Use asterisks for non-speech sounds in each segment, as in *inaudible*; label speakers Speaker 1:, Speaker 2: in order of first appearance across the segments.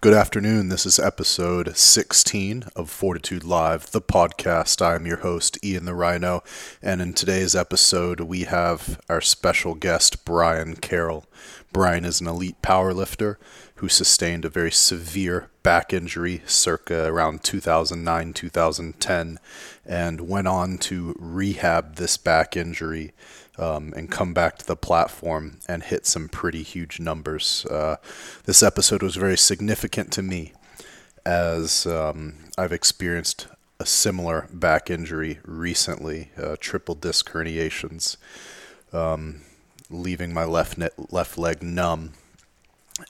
Speaker 1: Good afternoon. This is episode 16 of Fortitude Live, the podcast. I'm your host, Ian the Rhino, and in today's episode, we have our special guest, Brian Carroll. Brian is an elite powerlifter who sustained a very severe back injury circa around 2009 2010 and went on to rehab this back injury um, and come back to the platform and hit some pretty huge numbers. Uh, this episode was very significant to me as um, I've experienced a similar back injury recently, uh, triple disc herniations, um, leaving my left ne- left leg numb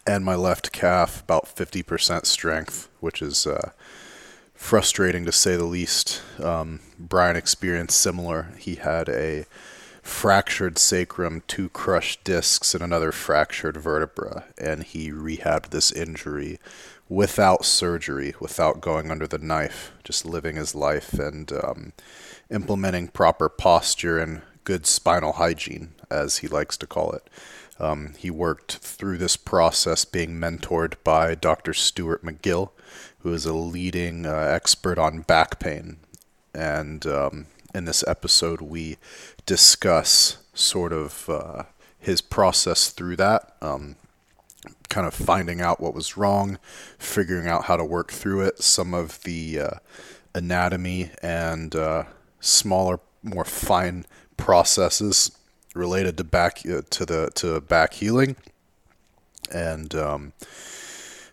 Speaker 1: and my left calf about 50% strength, which is uh, frustrating to say the least. Um, Brian experienced similar. He had a fractured sacrum, two crushed discs, and another fractured vertebra. And he rehabbed this injury without surgery, without going under the knife, just living his life and um, implementing proper posture and good spinal hygiene, as he likes to call it. Um, he worked through this process being mentored by Dr. Stuart McGill, who is a leading uh, expert on back pain. And um, in this episode, we discuss sort of uh, his process through that, um, kind of finding out what was wrong, figuring out how to work through it, some of the uh, anatomy and uh, smaller, more fine processes related to back uh, to the to back healing, and um,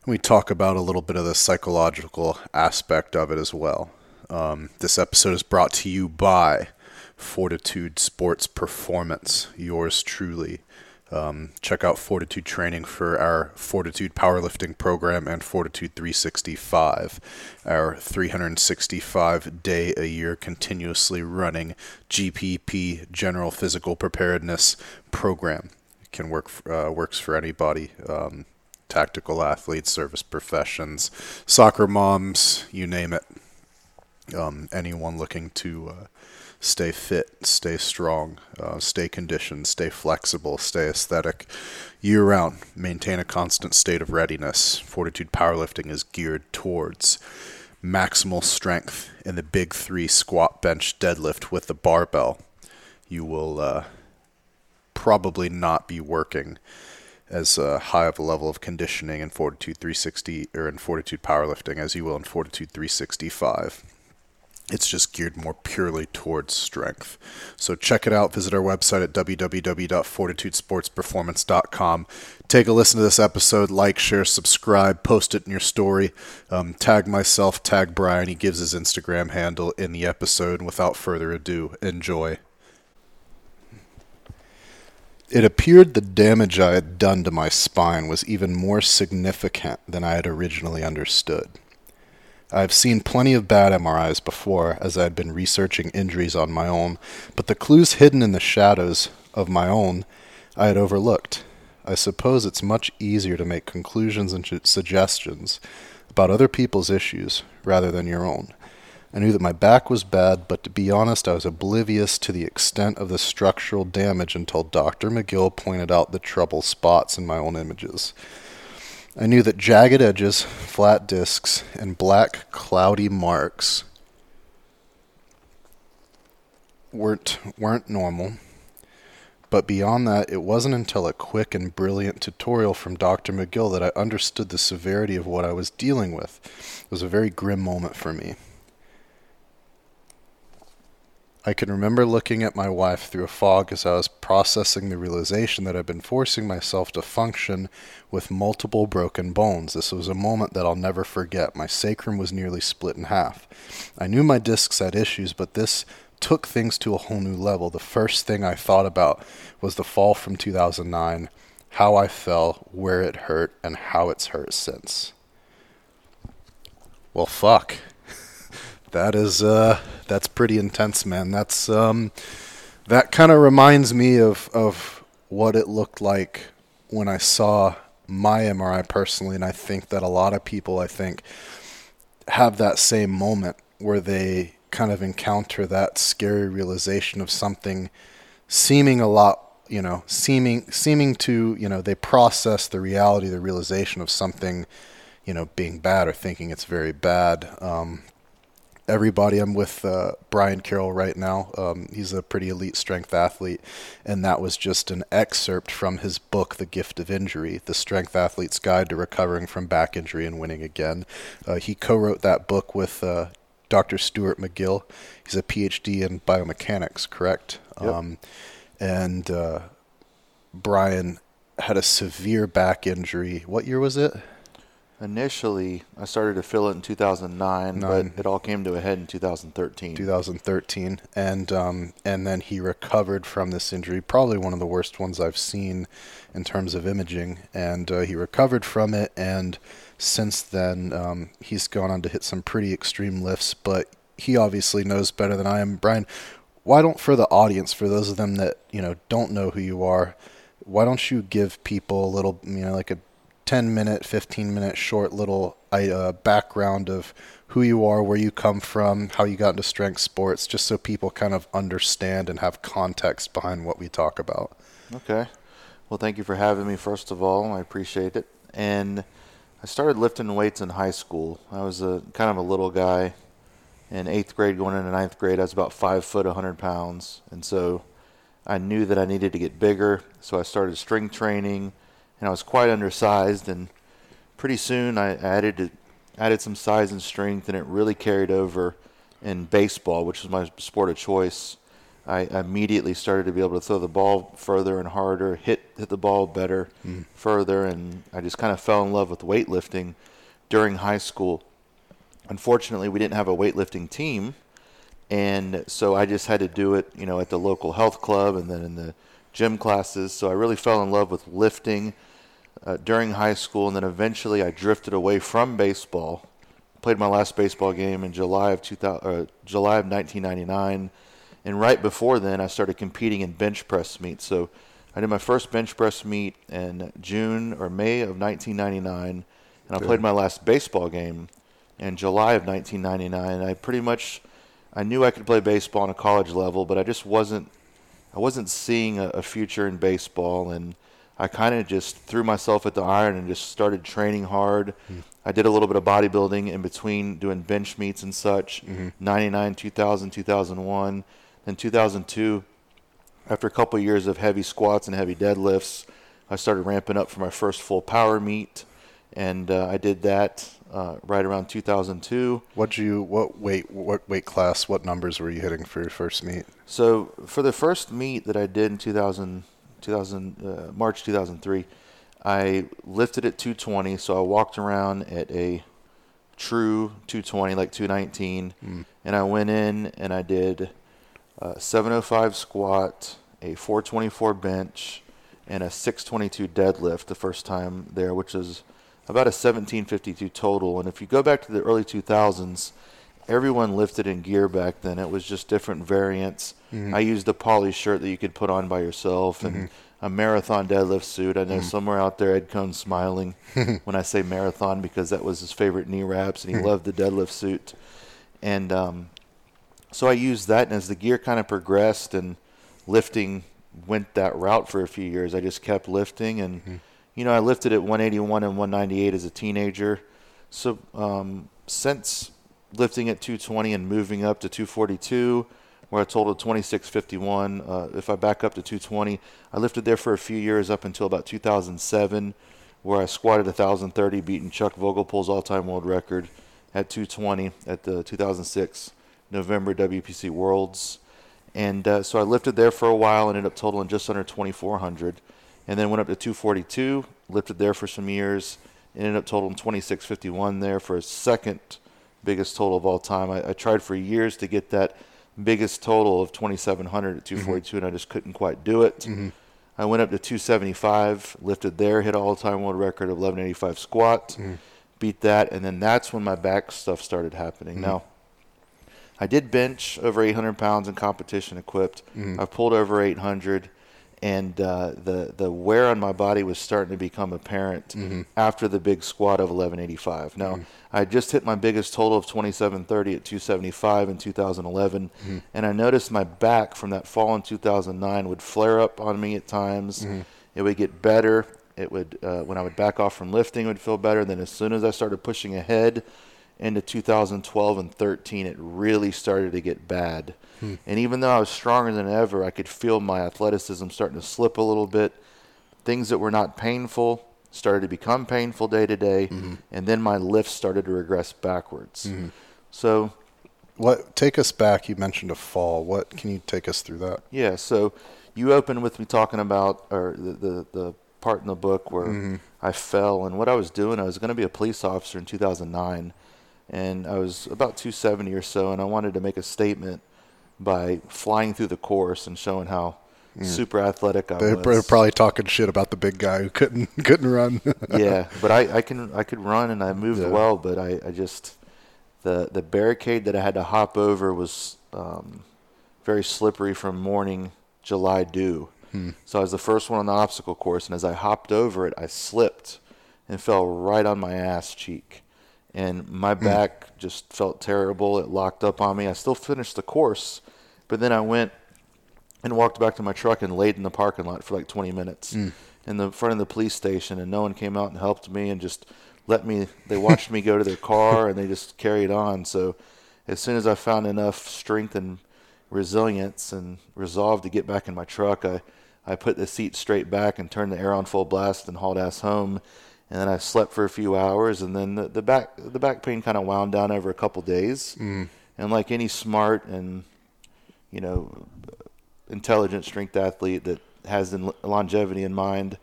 Speaker 1: we talk about a little bit of the psychological aspect of it as well. Um, this episode is brought to you by Fortitude Sports Performance, yours truly. Um, check out Fortitude Training for our Fortitude Powerlifting program and Fortitude 365, our 365 day a year continuously running GPP General Physical Preparedness program. It can work uh, works for anybody. Um, tactical athletes, service professions, soccer moms, you name it. Um, anyone looking to uh, stay fit, stay strong, uh, stay conditioned, stay flexible, stay aesthetic year round, maintain a constant state of readiness. Fortitude powerlifting is geared towards maximal strength in the big three squat, bench, deadlift with the barbell. You will uh, probably not be working as uh, high of a level of conditioning in Fortitude 360 or in Fortitude powerlifting as you will in Fortitude 365 it's just geared more purely towards strength. So check it out. Visit our website at www.fortitudesportsperformance.com. Take a listen to this episode, like, share, subscribe, post it in your story. Um, tag myself, tag Brian. He gives his Instagram handle in the episode. Without further ado, enjoy. It appeared the damage I had done to my spine was even more significant than I had originally understood. I've seen plenty of bad MRIs before as I had been researching injuries on my own, but the clues hidden in the shadows of my own I had overlooked. I suppose it's much easier to make conclusions and suggestions about other people's issues rather than your own. I knew that my back was bad, but to be honest, I was oblivious to the extent of the structural damage until Dr. McGill pointed out the trouble spots in my own images. I knew that jagged edges, flat discs, and black cloudy marks weren't weren't normal. But beyond that, it wasn't until a quick and brilliant tutorial from Dr. McGill that I understood the severity of what I was dealing with. It was a very grim moment for me. I can remember looking at my wife through a fog as I was processing the realization that I'd been forcing myself to function with multiple broken bones. This was a moment that I'll never forget. My sacrum was nearly split in half. I knew my discs had issues, but this took things to a whole new level. The first thing I thought about was the fall from 2009, how I fell, where it hurt, and how it's hurt since. Well, fuck that is uh, that's pretty intense, man. That's um, that kind of reminds me of of what it looked like when I saw my MRI personally, and I think that a lot of people, I think, have that same moment where they kind of encounter that scary realization of something seeming a lot you know seeming seeming to you know they process the reality the realization of something you know, being bad or thinking it's very bad. Um, everybody. I'm with uh, Brian Carroll right now. Um, he's a pretty elite strength athlete, and that was just an excerpt from his book, The Gift of Injury The Strength Athlete's Guide to Recovering from Back Injury and Winning Again. Uh, he co wrote that book with uh, Dr. Stuart McGill. He's a PhD in biomechanics, correct?
Speaker 2: Yep.
Speaker 1: Um, and uh, Brian had a severe back injury. What year was it?
Speaker 2: Initially, I started to fill it in 2009,
Speaker 1: Nine.
Speaker 2: but it all came to a head in 2013.
Speaker 1: 2013, and um, and then he recovered from this injury, probably one of the worst ones I've seen in terms of imaging. And uh, he recovered from it, and since then um, he's gone on to hit some pretty extreme lifts. But he obviously knows better than I am, Brian. Why don't for the audience, for those of them that you know don't know who you are, why don't you give people a little, you know, like a 10 minute, 15 minute short little uh, background of who you are, where you come from, how you got into strength sports, just so people kind of understand and have context behind what we talk about.
Speaker 2: Okay. Well, thank you for having me, first of all. I appreciate it. And I started lifting weights in high school. I was a kind of a little guy. In eighth grade, going into ninth grade, I was about five foot, 100 pounds. And so I knew that I needed to get bigger. So I started strength training and I was quite undersized. And pretty soon I added added some size and strength, and it really carried over in baseball, which was my sport of choice. I immediately started to be able to throw the ball further and harder, hit hit the ball better,
Speaker 1: Mm.
Speaker 2: further, and I just kind of fell in love with weightlifting during high school. Unfortunately, we didn't have a weightlifting team, and so I just had to do it, you know, at the local health club and then in the gym classes. So I really fell in love with lifting uh, during high school, and then eventually I drifted away from baseball. Played my last baseball game in July of 2000, uh, July of 1999, and right before then I started competing in bench press meets. So I did my first bench press meet in June or May of 1999, and I
Speaker 1: Good.
Speaker 2: played my last baseball game in July of 1999. I pretty much I knew I could play baseball on a college level, but I just wasn't I wasn't seeing a, a future in baseball, and I kind of just threw myself at the iron and just started training hard. I did a little bit of bodybuilding in between doing bench meets and such. 99, 2000, 2001, then 2002. After a couple of years of heavy squats and heavy deadlifts, I started ramping up for my first full power meet, and uh, I did that uh, right around 2002.
Speaker 1: What you what weight what weight class what numbers were you hitting for your first meet?
Speaker 2: So for the first meet that I did in 2000, 2000 uh, March 2003, I lifted at 220. So I walked around at a true 220, like 219, and I went in and I did a 705 squat, a 424 bench, and a 622 deadlift the first time there, which is about a 1752 total. And if you go back to the early 2000s, everyone lifted in gear back then. It was just different variants. I mm-hmm. used a poly shirt that you could put on by yourself and mm-hmm. a marathon deadlift suit. I know mm-hmm. somewhere out there Ed Coan's smiling *laughs* when I say marathon because that was his favorite knee wraps and he loved the deadlift suit. And um, so I used that, and as the gear kind of progressed and lifting went that route for a few years, I just kept lifting. And, you know, I lifted at 181 and 198 as a teenager. So um, since lifting at 220 and moving up to 242, where I totaled 2651, uh, if I back up to 220, I lifted there for a few years up until about 2007, where I squatted 1,030, beating Chuck Vogelpohl's all-time world record at 220 at the 2006 November WPC Worlds. And uh, so I lifted there for a while and ended up totaling just under 2,400. And then went up to 242, lifted there for some years, ended up totaling 2,651 there for a second biggest total of all time. I, I tried for years to get that biggest total of 2,700 at mm-hmm. 242, and I just couldn't quite do it. Mm-hmm. I went up to 275, lifted there, hit all-time world record of 1185 squat, mm-hmm. beat that, and then that's when my back stuff started happening. Now, I did bench over 800 pounds in competition equipped. I pulled over 800, and uh, the the wear on my body was starting to become apparent after the big squat of 1185. Now, I just hit my biggest total of 2730 at 275 in 2011, and I noticed my back from that fall in 2009 would flare up on me at times. It would get better, it would uh, when I would back off from lifting, it would feel better. Then as soon as I started pushing ahead into 2012 and 13, it really started to get bad. Hmm. And even though I was stronger than ever, I could feel my athleticism starting to slip a little bit. Things that were not painful started to become painful day to day, mm-hmm. and then my lifts started to regress backwards. Mm-hmm. So,
Speaker 1: what take us back? You mentioned a fall. What can you take us through that?
Speaker 2: Yeah. So, you opened with me talking about or the the, the part in the book where mm-hmm. I fell, and what I was doing. I was going to be a police officer in 2009, and I was about 270 or so, and I wanted to make a statement by flying through the course and showing how mm. super athletic I
Speaker 1: they
Speaker 2: was.
Speaker 1: probably talking shit about the big guy who couldn't *laughs* couldn't run. *laughs*
Speaker 2: yeah, but I, I can I could run and I moved yeah. well, but I, I just the the barricade that I had to hop over was um, very slippery from morning July dew. Hmm. So I was the first one on the obstacle course, and as I hopped over it, I slipped and fell right on my ass cheek and my hmm. back just felt terrible. It locked up on me. I still finished the course, but then I went and walked back to my truck and laid in the parking lot for like 20 minutes mm. in the front of the police station, and no one came out and helped me and just let me. They watched me go to their car and they just carried on. So as soon as I found enough strength and resilience and resolve to get back in my truck, I I put the seat straight back and turned the air on full blast and hauled ass home and then I slept for a few hours, and then the, the back the back pain kind of wound down over a couple days. Mm. And like any smart and you know intelligent strength athlete that has longevity in mind,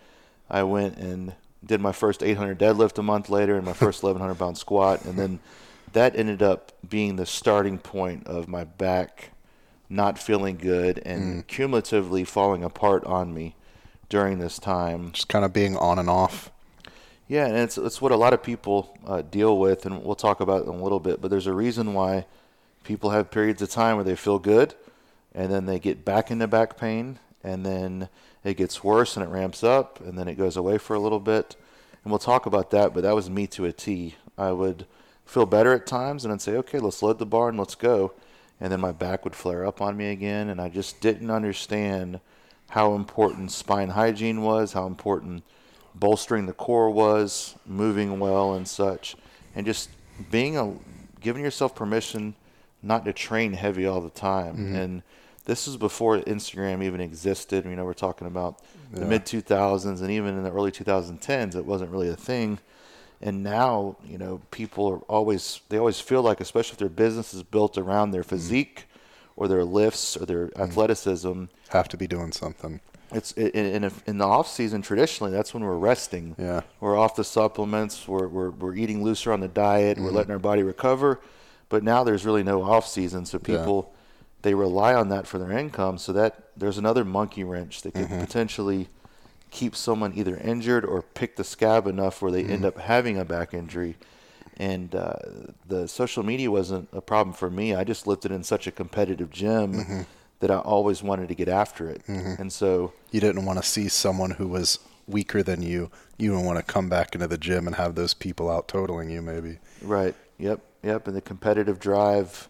Speaker 2: I went and did my first 800 deadlift a month later and my first 1100 pound squat, and then that ended up being the starting point of my back not feeling good and mm. cumulatively falling apart on me during this time.
Speaker 1: Just kind of being on and off.
Speaker 2: Yeah, and it's it's what a lot of people uh, deal with, and we'll talk about it in a little bit. But there's a reason why people have periods of time where they feel good, and then they get back into back pain, and then it gets worse and it ramps up, and then it goes away for a little bit. And we'll talk about that. But that was me to a T. I would feel better at times, and I'd say, okay, let's load the bar and let's go. And then my back would flare up on me again, and I just didn't understand how important spine hygiene was, how important bolstering the core was, moving well and such, and just being a giving yourself permission not to train heavy all the time. Mm-hmm. And this is before Instagram even existed. You know, we're talking about yeah. the mid 2000s and even in the early 2010s, it wasn't really a thing. And now, you know, people are always they always feel like, especially if their business is built around their mm-hmm. physique mm-hmm. or their lifts or their mm-hmm. athleticism,
Speaker 1: have to be doing something.
Speaker 2: It's in, in, in the off season. Traditionally, that's when we're resting.
Speaker 1: Yeah,
Speaker 2: we're off the supplements. We're we're, we're eating looser on the diet. Mm-hmm. We're letting our body recover. But now there's really no off season, so people yeah. they rely on that for their income. So that there's another monkey wrench that could mm-hmm. potentially keep someone either injured or pick the scab enough where they mm-hmm. end up having a back injury. And uh, the social media wasn't a problem for me. I just lifted in such a competitive gym mm-hmm that I always wanted to get after it. Mm-hmm. And so
Speaker 1: you didn't want to see someone who was weaker than you. You didn't want to come back into the gym and have those people out totaling you, maybe.
Speaker 2: Right. Yep. Yep. And the competitive drive,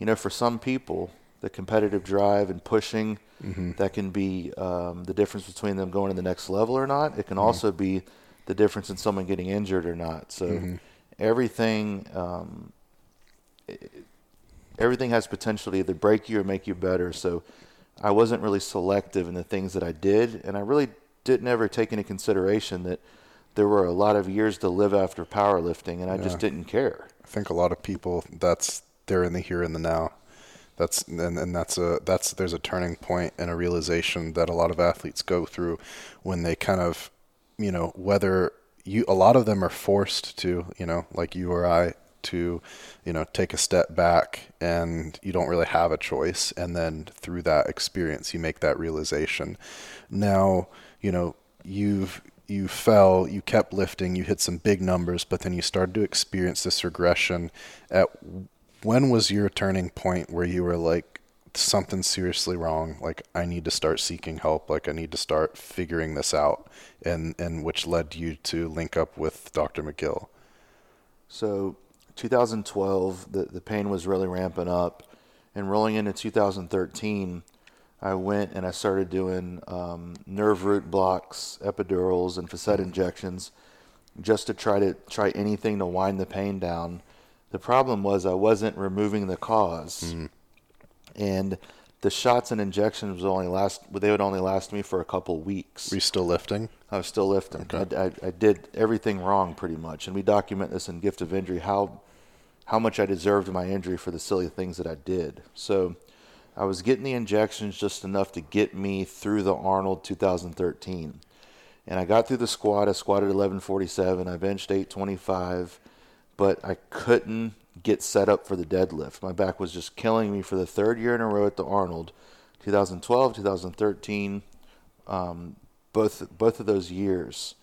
Speaker 2: you know, for some people, the competitive drive and pushing mm-hmm. that can be um, the difference between them going to the next level or not. It can mm-hmm. also be the difference in someone getting injured or not. So mm-hmm. everything. Um, it, everything has potential to either break you or make you better. So I wasn't really selective in the things that I did, and I really didn't ever take into consideration that there were a lot of years to live after powerlifting, and I yeah. just didn't care.
Speaker 1: I think a lot of people that's they're in the here and the now. That's and, and that's a that's there's a turning point and a realization that a lot of athletes go through when they kind of you know whether you a lot of them are forced to you know like you or I to, you know, take a step back and you don't really have a choice. And then through that experience, you make that realization. Now, you know, you've, you fell, you kept lifting, you hit some big numbers, but then you started to experience this regression. At when was your turning point where you were like, something seriously wrong? Like I need to start seeking help. Like I need to start figuring this out, and and which led you to link up with Dr. McGill.
Speaker 2: So 2012, the, the pain was really ramping up. And rolling into 2013, I went and I started doing um, nerve root blocks, epidurals, and facet injections, just to try to try anything to wind the pain down. The problem was I wasn't removing the cause, and the shots and injections would only last. They would only last me for a couple weeks.
Speaker 1: Were you still lifting?
Speaker 2: I was still lifting. I, I, I did everything wrong pretty much, and we document this in Gift of Injury how how much I deserved my injury for the silly things that I did. So I was getting the injections just enough to get me through the Arnold 2013, and I got through the squat. I squatted 1147. I benched 825, but I couldn't get set up for the deadlift. My back was just killing me for the third year in a row at the Arnold, 2012, 2013. Um, both both of those years,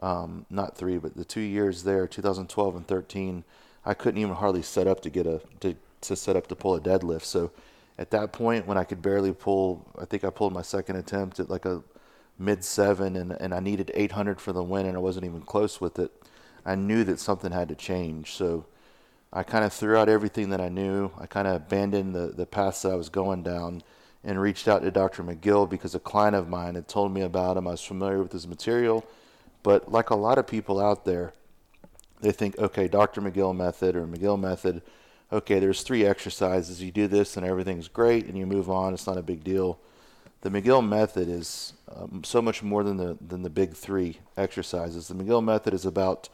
Speaker 2: um, not three, but the two years there, 2012 and 13, I couldn't even hardly set up to get a to, to set up to pull a deadlift. So at that point, when I could barely pull, I think I pulled my second attempt at like a mid seven, and and I needed 800 for the win, and I wasn't even close with it. I knew that something had to change. So I kind of threw out everything that I knew. I kind of abandoned the the paths that I was going down and reached out to Dr. McGill because a client of mine had told me about him. I was familiar with his material, but like a lot of people out there, they think, okay, Dr. McGill method or McGill method, okay, there's three exercises. You do this and everything's great and you move on. It's not a big deal. The McGill method is um, so much more than the than the big three exercises. The McGill method is about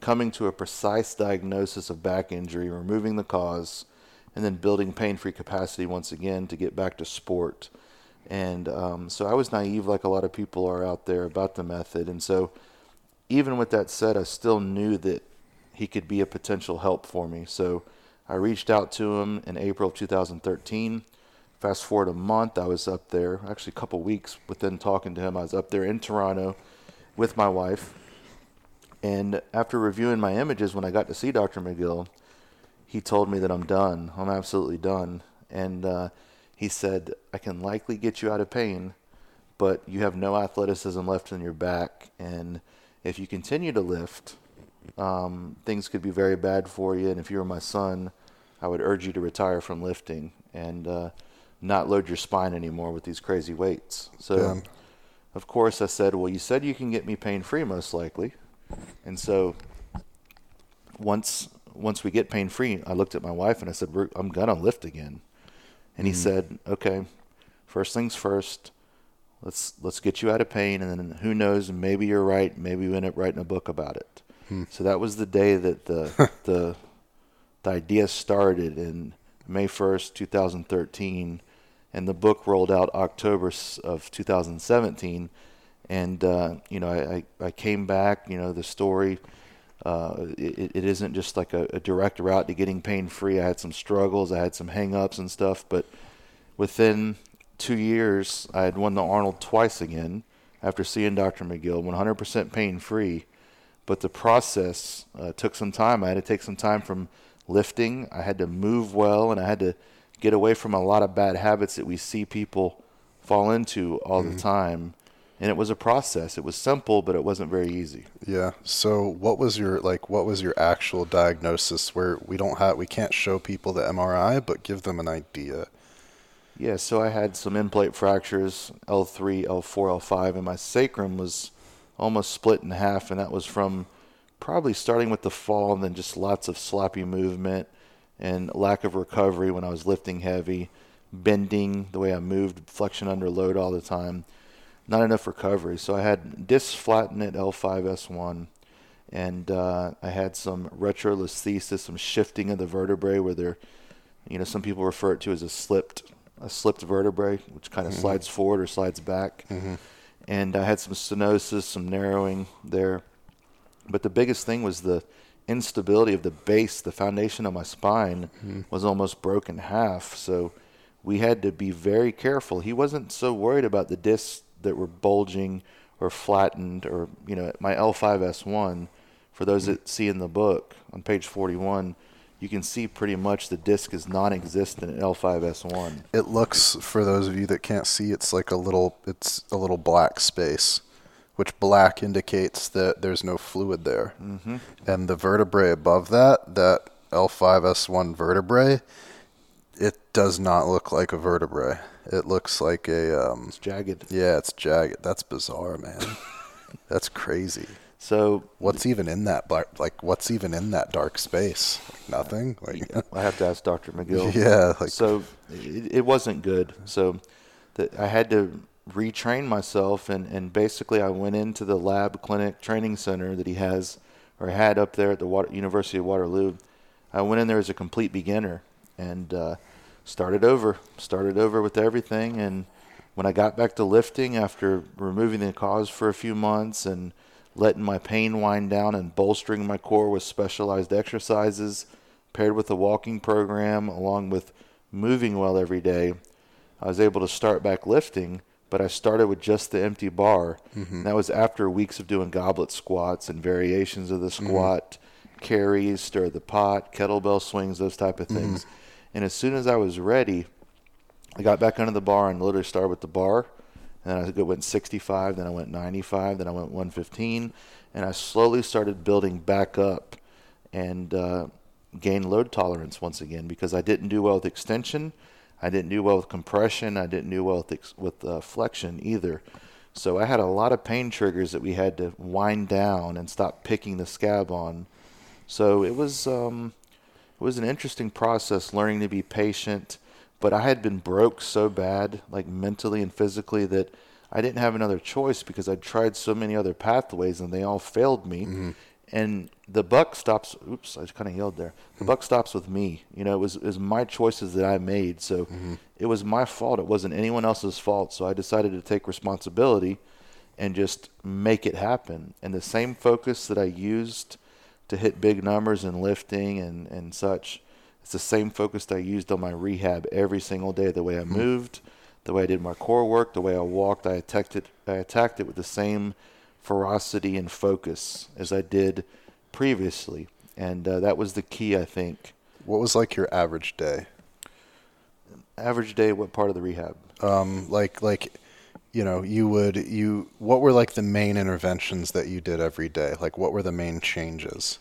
Speaker 2: coming to a precise diagnosis of back injury, removing the cause, and then building pain-free capacity once again to get back to sport. And um, so I was naive, like a lot of people are out there, about the method. And so, even with that said, I still knew that he could be a potential help for me. So I reached out to him in April of 2013. Fast forward a month, I was up there, actually a couple weeks within talking to him. I was up there in Toronto with my wife. And after reviewing my images, when I got to see Dr. McGill, he told me that I'm done. I'm absolutely done. And uh, he said, I can likely get you out of pain, but you have no athleticism left in your back. And if you continue to lift, um, things could be very bad for you. And if you were my son, I would urge you to retire from lifting and uh, not load your spine anymore with these crazy weights. So,
Speaker 1: Yeah.
Speaker 2: of course, I said, Well, you said you can get me pain free, most likely. And so, once once we get pain free, I looked at my wife and I said, I'm gonna lift again. And he said, Okay, first things first. Let's let's get you out of pain, and then who knows? Maybe you're right. Maybe you end up writing a book about it. So that was the day that the *laughs* the the idea started in May first, 2013, and the book rolled out October of 2017. And uh, you know, I, I came back. You know, the story. Uh, it, it isn't just like a, a direct route to getting pain free. I had some struggles. I had some hang ups and stuff, but within two years, I had won the Arnold twice again after seeing Dr. McGill, 100% pain free. But the process uh, took some time. I had to take some time from lifting. I had to move well, and I had to get away from a lot of bad habits that we see people fall into all the time. And it was a process. It was simple, but it wasn't very easy.
Speaker 1: Yeah. So what was your like what was your actual diagnosis where we don't have we can't show people the MRI but give them an idea.
Speaker 2: Yeah, so I had some end plate fractures, L3, L4, L5, and my sacrum was almost split in half, and that was from probably starting with the fall and then just lots of sloppy movement and lack of recovery when I was lifting heavy, bending the way I moved, flexion under load all the time, not enough recovery. So I had discs flatten at L5S1, and uh, I had some retrolisthesis, some shifting of the vertebrae where they're you know, some people refer it to as a slipped a slipped vertebrae, which kind of mm-hmm. slides forward or slides back. Mm-hmm. And I had some stenosis, some narrowing there. But the biggest thing was the instability of the base, the foundation of my spine mm-hmm. was almost broken half. So we had to be very careful. He wasn't so worried about the discs that were bulging or flattened or, you know, my L5S1, for those that see in the book on page 41, you can see pretty much the disc is non-existent in L5S1.
Speaker 1: It looks for those of you that can't see it's like a little it's a little black space which black indicates that there's no fluid there. Mm-hmm. And the vertebrae above that, that L5S1 vertebrae, It does not look like a vertebrae. It looks like a um,
Speaker 2: It's jagged.
Speaker 1: yeah, it's jagged. That's bizarre, man. *laughs* That's crazy.
Speaker 2: So
Speaker 1: What's even in that bar- like what's even in that dark space? Like nothing. Like
Speaker 2: I have to ask Dr. McGill. *laughs*
Speaker 1: yeah, like
Speaker 2: so it, it wasn't good. So that I had to retrain myself, and, and basically I went into the lab clinic training center that he has or had up there at the Water, University of Waterloo. I went in there as a complete beginner and uh, started over, started over with everything. And when I got back to lifting after removing the cause for a few months and letting my pain wind down and bolstering my core with specialized exercises paired with a walking program along with moving well every day, I was able to start back lifting. But I started with just the empty bar. And that was after weeks of doing goblet squats and variations of the mm-hmm. squat, carries, stir the pot, kettlebell swings, those type of things. Mm-hmm. And as soon as I was ready, I got back under the bar and literally started with the bar. And I went 65, then I went 95, then I went 115, and I slowly started building back up and uh, gained load tolerance once again because I didn't do well with extension, I didn't do well with compression, I didn't do well with ex- with uh, flexion either. So I had a lot of pain triggers that we had to wind down and stop picking the scab on. So it was um, it was an interesting process learning to be patient but I had been broke so bad, like mentally and physically, that I didn't have another choice because I'd tried so many other pathways and they all failed me. Mm-hmm. And the buck stops. Oops, I just kind of yelled there. The mm-hmm. buck stops with me. You know, it was it was my choices that I made, so mm-hmm. it was my fault. It wasn't anyone else's fault. So I decided to take responsibility and just make it happen. And the same focus that I used to hit big numbers in lifting and and such it's the same focus that I used on my rehab every single day. The way I moved, the way I did my core work, the way I walked, I attacked it. I attacked it with the same ferocity and focus as I did previously, and uh, that was the key, I think.
Speaker 1: what was like your average day?
Speaker 2: Average day, what part of the rehab?
Speaker 1: Um like like you know, you would you what were like the main interventions that you did every day? Like what were the main changes?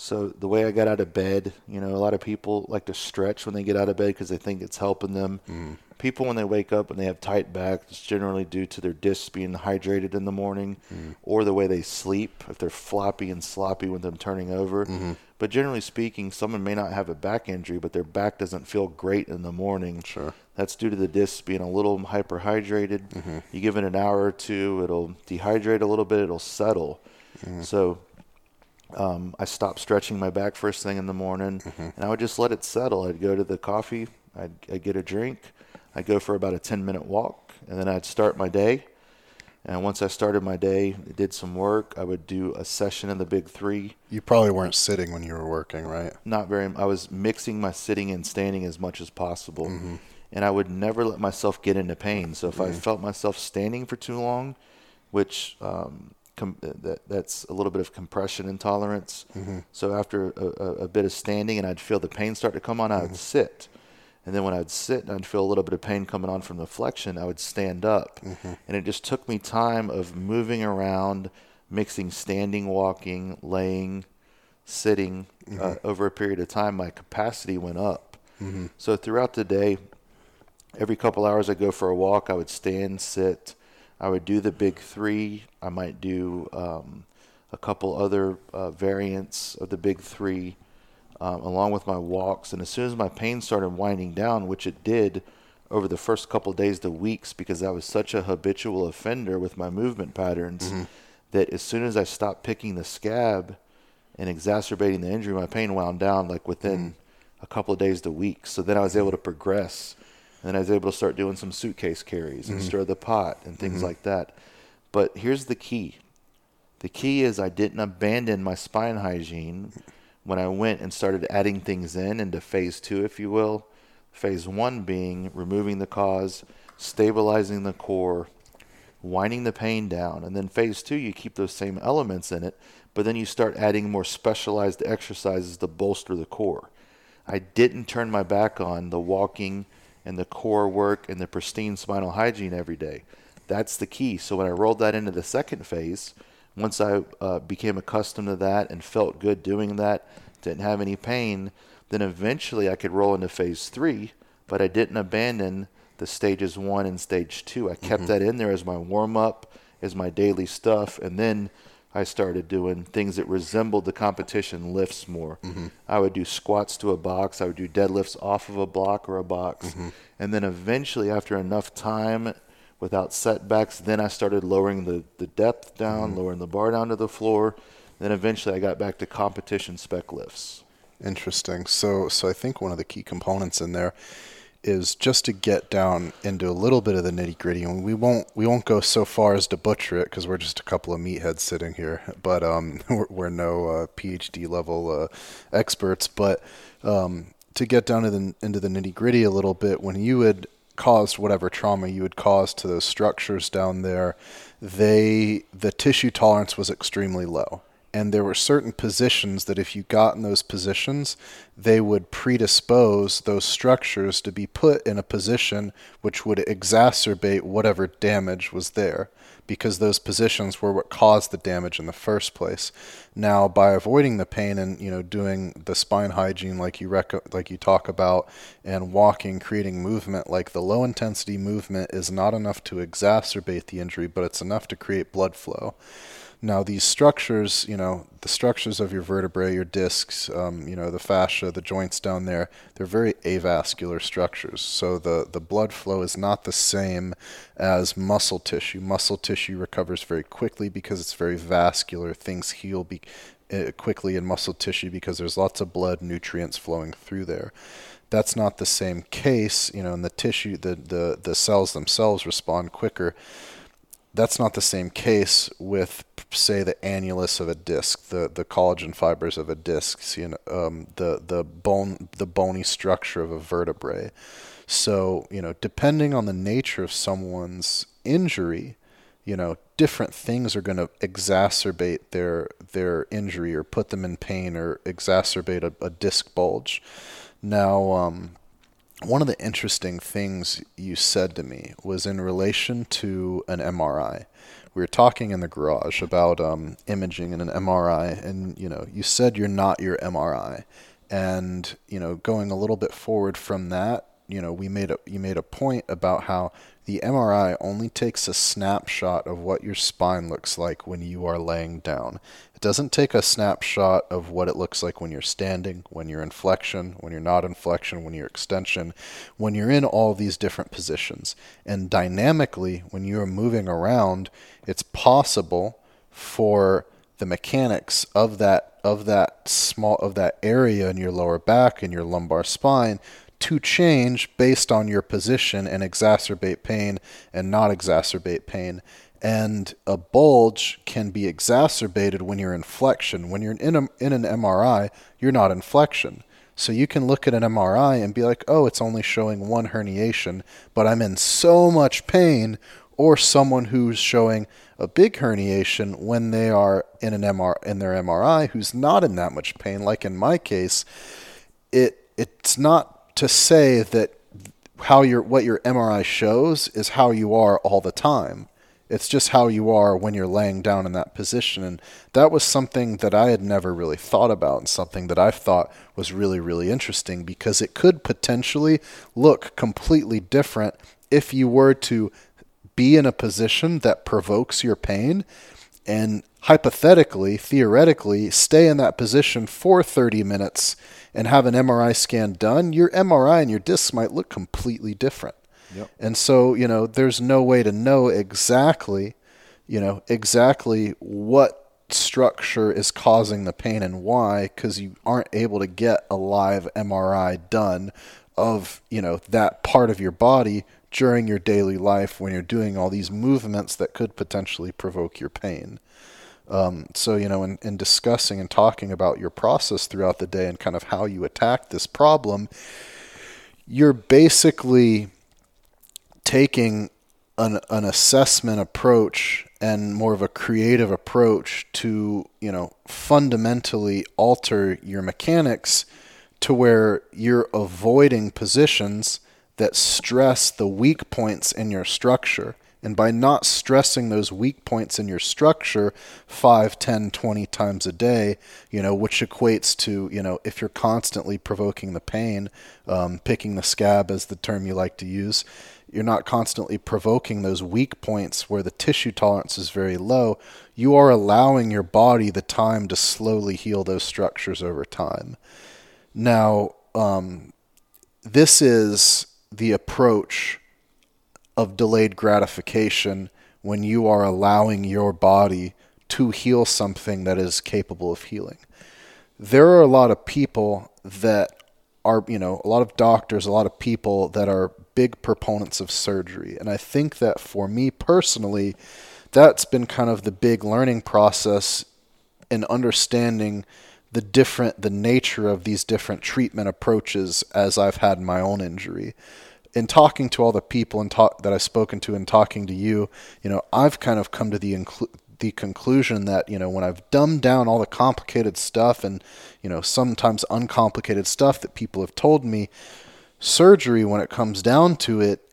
Speaker 2: So the way I got out of bed, you know, a lot of people like to stretch when they get out of bed because they think it's helping them. Mm. People when they wake up and they have tight back, it's generally due to their discs being hydrated in the morning, mm. or the way they sleep if they're floppy and sloppy with them turning over. Mm-hmm. But generally speaking, someone may not have a back injury, but their back doesn't feel great in the morning.
Speaker 1: Sure.
Speaker 2: That's due to the discs being a little hyperhydrated. Mm-hmm. You give it an hour or two, it'll dehydrate a little bit, it'll settle. Mm. So um, I stopped stretching my back first thing in the morning, and I would just let it settle. I'd go to the coffee, I'd, I'd get a drink, I'd go for about a 10 minute walk, and then I'd start my day. And once I started my day, did some work, I would do a session in the big three.
Speaker 1: You probably weren't sitting when you were working, right?
Speaker 2: Not very, I was mixing my sitting and standing as much as possible. And I would never let myself get into pain. So if I felt myself standing for too long, which um, com- uh, that that's a little bit of compression intolerance. Mm-hmm. So after a, a, a bit of standing, and I'd feel the pain start to come on, I would mm-hmm. sit, and then when I'd sit and I'd feel a little bit of pain coming on from the flexion, I would stand up, mm-hmm. and it just took me time of moving around, mixing standing, walking, laying, sitting uh, over a period of time. My capacity went up. So throughout the day, every couple hours I'd go for a walk. I would stand, sit. I would do the big three. I might do um, a couple other uh, variants of the big three, um, along with my walks. And as soon as my pain started winding down, which it did over the first couple days to weeks, because I was such a habitual offender with my movement patterns, that as soon as I stopped picking the scab and exacerbating the injury, my pain wound down like within a couple of days to weeks. So then I was able to progress. And I was able to start doing some suitcase carries and mm-hmm. stir the pot and things mm-hmm. like that. But here's the key the key is I didn't abandon my spine hygiene when I went and started adding things in into phase two, if you will. Phase one being removing the cause, stabilizing the core, winding the pain down. And then phase two, you keep those same elements in it, but then you start adding more specialized exercises to bolster the core. I didn't turn my back on the walking and the core work and the pristine spinal hygiene every day. That's the key. So when I rolled that into the second phase, once I uh, became accustomed to that and felt good doing that, didn't have any pain, then eventually I could roll into phase three but I didn't abandon the stages one and stage two. I kept that in there as my warm up, as my daily stuff, and then I started doing things that resembled the competition lifts more. Mm-hmm. I would do squats to a box. I would do deadlifts off of a block or a box, mm-hmm. and then eventually, after enough time, without setbacks, then I started lowering the the depth down, mm-hmm. lowering the bar down to the floor. Then eventually, I got back to competition spec lifts.
Speaker 1: Interesting. So, so I think one of the key components in there is just to get down into a little bit of the nitty gritty, and we won't we won't go so far as to butcher it because we're just a couple of meatheads sitting here, but um, *laughs* we're, we're no uh, PhD level uh, experts. But um, to get down to the, into the nitty gritty a little bit, when you had caused whatever trauma you had caused to those structures down there, they the tissue tolerance was extremely low and there were certain positions that if you got in those positions, they would predispose those structures to be put in a position which would exacerbate whatever damage was there because those positions were what caused the damage in the first place. Now, by avoiding the pain and you know doing the spine hygiene like you rec- like you talk about and walking, creating movement, like the low intensity movement is not enough to exacerbate the injury, but it's enough to create blood flow. Now, these structures, you know, the structures of your vertebrae, your discs, um, you know, the fascia, the joints down there, they're very avascular structures. So the, the blood flow is not the same as muscle tissue. Muscle tissue recovers very quickly because it's very vascular. Things heal be, uh, quickly in muscle tissue because there's lots of blood, nutrients flowing through there that's not the same case you know in the tissue the, the the cells themselves respond quicker that's not the same case with say the annulus of a disc, the, the collagen fibers of a disc, you know, um, the the bone the bony structure of a vertebrae. So you know, depending on the nature of someone's injury, you know, different things are going to exacerbate their their injury or put them in pain or exacerbate a, a disc bulge. Now, um, one of the interesting things you said to me was in relation to an MRI. We were talking in the garage about um, imaging in an MRI, and you know, you said you're not your MRI, and you know, going a little bit forward from that, you know, we made a you made a point about how the MRI only takes a snapshot of what your spine looks like when you are laying down. It doesn't take a snapshot of what it looks like when you're standing, when you're in flexion, when you're not in flexion, when you're extension, when you're in all these different positions. And dynamically, when you're moving around, it's possible for the mechanics of that of that small of that area in your lower back and your lumbar spine to change based on your position and exacerbate pain and not exacerbate pain. And a bulge can be exacerbated when you're in flexion. When you're in, a, in an MRI, you're not in flexion. So you can look at an MRI and be like, oh, it's only showing one herniation, but I'm in so much pain. Or someone who's showing a big herniation when they are in an MR in their MRI who's not in that much pain. Like in my case, it it's not to say that how your what your MRI shows is how you are all the time. It's just how you are when you're laying down in that position. And that was something that I had never really thought about and something that I thought was really, really interesting because it could potentially look completely different if you were to be in a position that provokes your pain and hypothetically, theoretically, stay in that position for 30 minutes and have an MRI scan done, your MRI and your discs might look completely different.
Speaker 2: Yep.
Speaker 1: And so, you know, there's no way to know exactly, you know, exactly what structure is causing the pain and why because you aren't able to get a live MRI done of, you know, that part of your body during your daily life when you're doing all these movements that could potentially provoke your pain. Um, so, you know, in, in discussing and talking about your process throughout the day and kind of how you attack this problem, you're basically taking an, an assessment approach and more of a creative approach to, you know, fundamentally alter your mechanics to where you're avoiding positions that stress the weak points in your structure And by not stressing those weak points in your structure 5, 10, 20 times a day, you know, which equates to, you know, if you're constantly provoking the pain, um, picking the scab as the term you like to use, you're not constantly provoking those weak points where the tissue tolerance is very low, you are allowing your body the time to slowly heal those structures over time. Now, um, this is the approach of delayed gratification when you are allowing your body to heal something that is capable of healing. There are a lot of people that are, you know, a lot of doctors, a lot of people that are big proponents of surgery. And I think that for me personally, that's been kind of the big learning process in understanding the different the nature of these different treatment approaches as I've had my own injury. In talking to all the people and talk, that I've spoken to and talking to you, you know, I've kind of come to the inclu- the conclusion that you know when I've dumbed down all the complicated stuff and you know sometimes uncomplicated stuff that people have told me, surgery when it comes down to it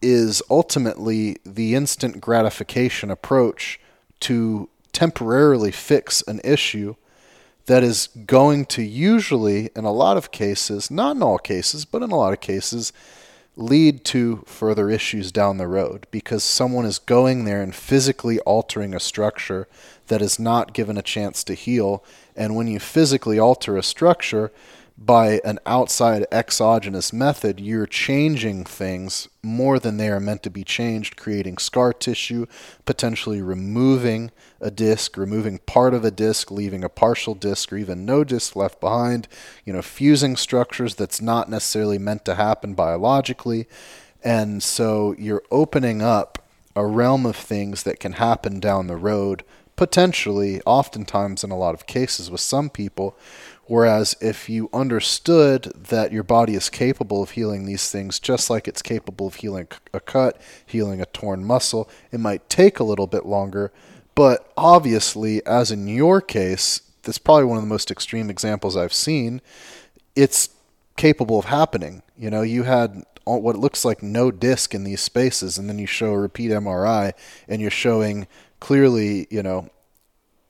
Speaker 1: is ultimately the instant gratification approach to temporarily fix an issue that is going to usually in a lot of cases, not in all cases, but in a lot of cases lead to further issues down the road because someone is going there and physically altering a structure that is not given a chance to heal. And when you physically alter a structure, by an outside exogenous method, you're changing things more than they are meant to be changed, creating scar tissue, potentially removing a disc, removing part of a disc, leaving a partial disc or even no disc left behind, you know, fusing structures that's not necessarily meant to happen biologically. And so you're opening up a realm of things that can happen down the road, potentially, oftentimes in a lot of cases with some people Whereas if you understood that your body is capable of healing these things just like it's capable of healing a cut, healing a torn muscle, it might take a little bit longer. But obviously, as in your case, that's probably one of the most extreme examples I've seen. It's capable of happening. You know, you had what looks like no disc in these spaces, and then you show a repeat MRI, and you're showing clearly, you know,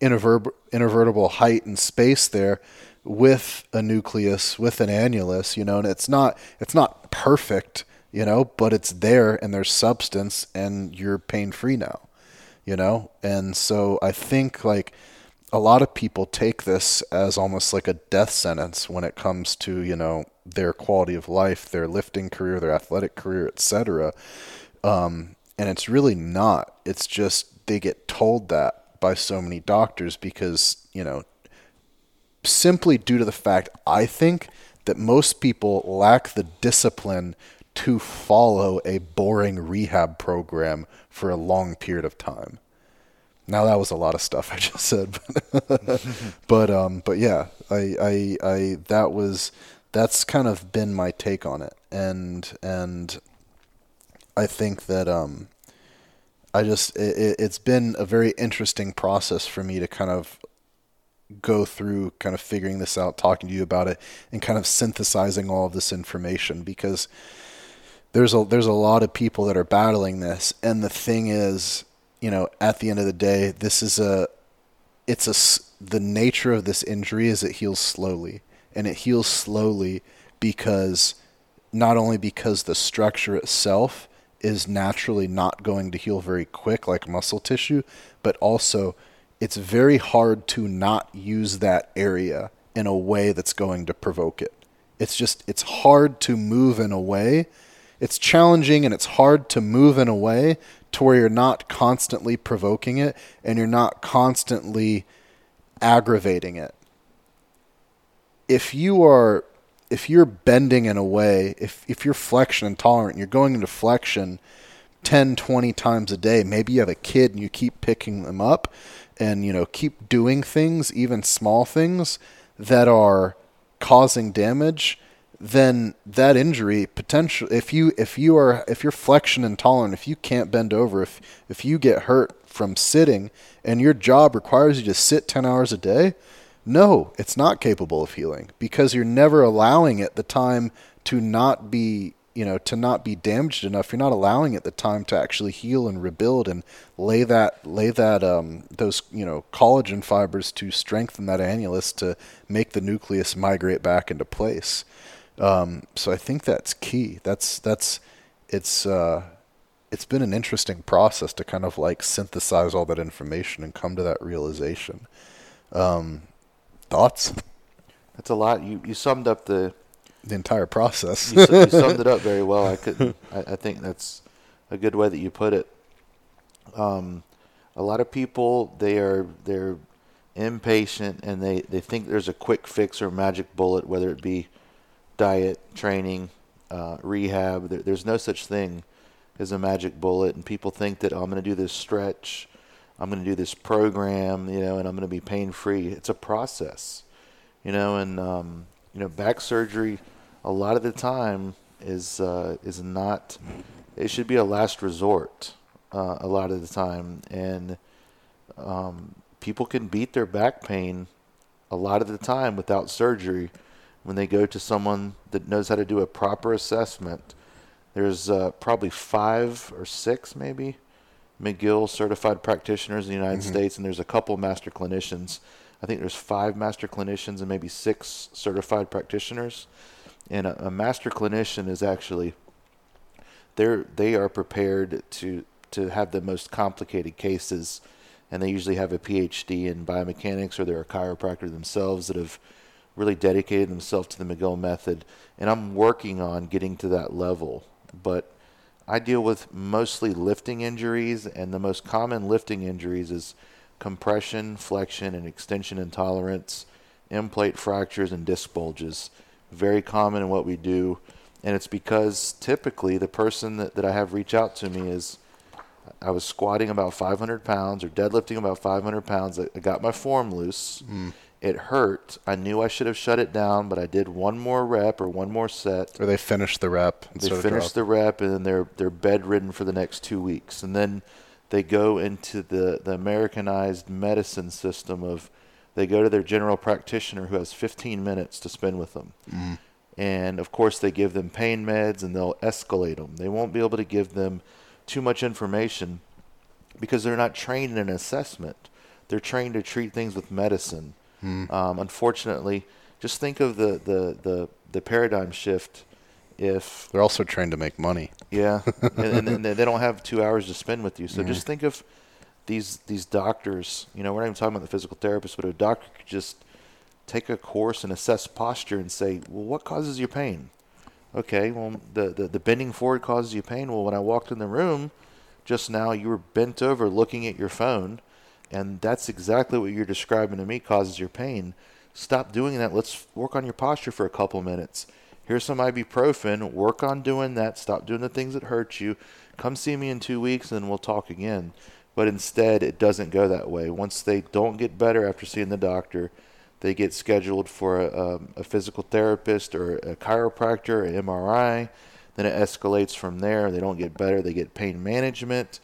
Speaker 1: intervertebral height and space there with a nucleus, with an annulus, you know, and it's not it's not perfect, you know, but it's there and there's substance and you're pain free now, you know? And so I think like a lot of people take this as almost like a death sentence when it comes to, you know, their quality of life, their lifting career, their athletic career, etc. Um, and it's really not. It's just they get told that by so many doctors because, you know, simply due to the fact I think that most people lack the discipline to follow a boring rehab program for a long period of time. Now that was a lot of stuff I *laughs* just said, but *laughs* but, um, but yeah, I, I I that was that's kind of been my take on it, and and I think that um, I just it, it's been a very interesting process for me to kind of go through kind of figuring this out, talking to you about it, and kind of synthesizing all of this information because there's a there's a lot of people that are battling this, and the thing is, you know, at the end of the day, this is a it's a the nature of this injury is it heals slowly, and it heals slowly because not only because the structure itself is naturally not going to heal very quick like muscle tissue, but also it's very hard to not use that area in a way that's going to provoke it. It's just, it's hard to move in a way. It's challenging and it's hard to move in a way to where you're not constantly provoking it and you're not constantly aggravating it. If you are if you're bending in a way, if if you're flexion intolerant, you're going into flexion 10, 20 times a day, maybe you have a kid and you keep picking them up, and you know keep doing things, even small things that are causing damage, then that injury potential if you if you are if you're flexion intolerant, if you can't bend over, if if you get hurt from sitting and your job requires you to sit 10 hours a day, no, it's not capable of healing because you're never allowing it the time to not be you know, to not be damaged enough, you're not allowing it the time to actually heal and rebuild and lay that lay that um, those you know collagen fibers to strengthen that annulus to make the nucleus migrate back into place. Um, so I think that's key. That's that's it's uh, it's been an interesting process to kind of like synthesize all that information and come to that realization. Um, thoughts?
Speaker 2: That's a lot. You you summed up the
Speaker 1: the entire process.
Speaker 2: you, you, *laughs* summed it up very well. I could I, I, think that's a good way that you put it. Um, a lot of people they are they're impatient and they, they think there's a quick fix or magic bullet, whether it be diet, training, uh, rehab. There, there's no such thing as a magic bullet, and people think that oh, I'm going to do this stretch, I'm going to do this program, you know, and I'm going to be pain free. It's a process, you know, and um, you know, back surgery a lot of the time is uh, is not. It should be a last resort uh, a lot of the time, and um, people can beat their back pain a lot of the time without surgery when they go to someone that knows how to do a proper assessment. There's uh, probably five or six, maybe, McGill certified practitioners in the United mm-hmm. States, and there's a couple master clinicians. I think there's five master clinicians and maybe six certified practitioners. And a, a master clinician is actually they're they are prepared to to have the most complicated cases, and they usually have a PhD in biomechanics or they're a chiropractor themselves that have really dedicated themselves to the McGill method. And I'm working on getting to that level, but I deal with mostly lifting injuries, and the most common lifting injuries is compression, flexion, and extension intolerance, end plate fractures, and disc bulges. Very common in what we do. And it's because typically the person that, that I have reach out to me is I was squatting about 500 pounds or deadlifting about 500 pounds. I got my form loose. Mm. It hurt. I knew I should have shut it down, but I did one more rep or one more set.
Speaker 1: Or they finished the rep.
Speaker 2: They finished the rep, and then they're they're bedridden for the next two weeks, and then they go into the the Americanized medicine system of they go to their general practitioner who has 15 minutes to spend with them. Mm. And of course, they give them pain meds and they'll escalate them. They won't be able to give them too much information because they're not trained in an assessment. They're trained to treat things with medicine. Mm. Um, unfortunately, just think of the, the, the, the paradigm shift if
Speaker 1: they're also trained to make money.
Speaker 2: Yeah, *laughs* and, and, they don't have two hours to spend with you. So mm-hmm. just think of these these doctors. You know, we're not even talking about the physical therapist, but a doctor could just take a course and assess posture and say, well, what causes your pain? Okay, well, the, the, the bending forward causes you pain. Well, when I walked in the room just now, you were bent over looking at your phone and that's exactly what you're describing to me causes your pain. Stop doing that. Let's work on your posture for a couple minutes. Here's some ibuprofen. Work on doing that. Stop doing the things that hurt you. Come see me in two weeks and we'll talk again. But instead, it doesn't go that way. Once they don't get better after seeing the doctor, they get scheduled for a, a physical therapist or a chiropractor, an MRI. Then it escalates from there. They don't get better. They get pain management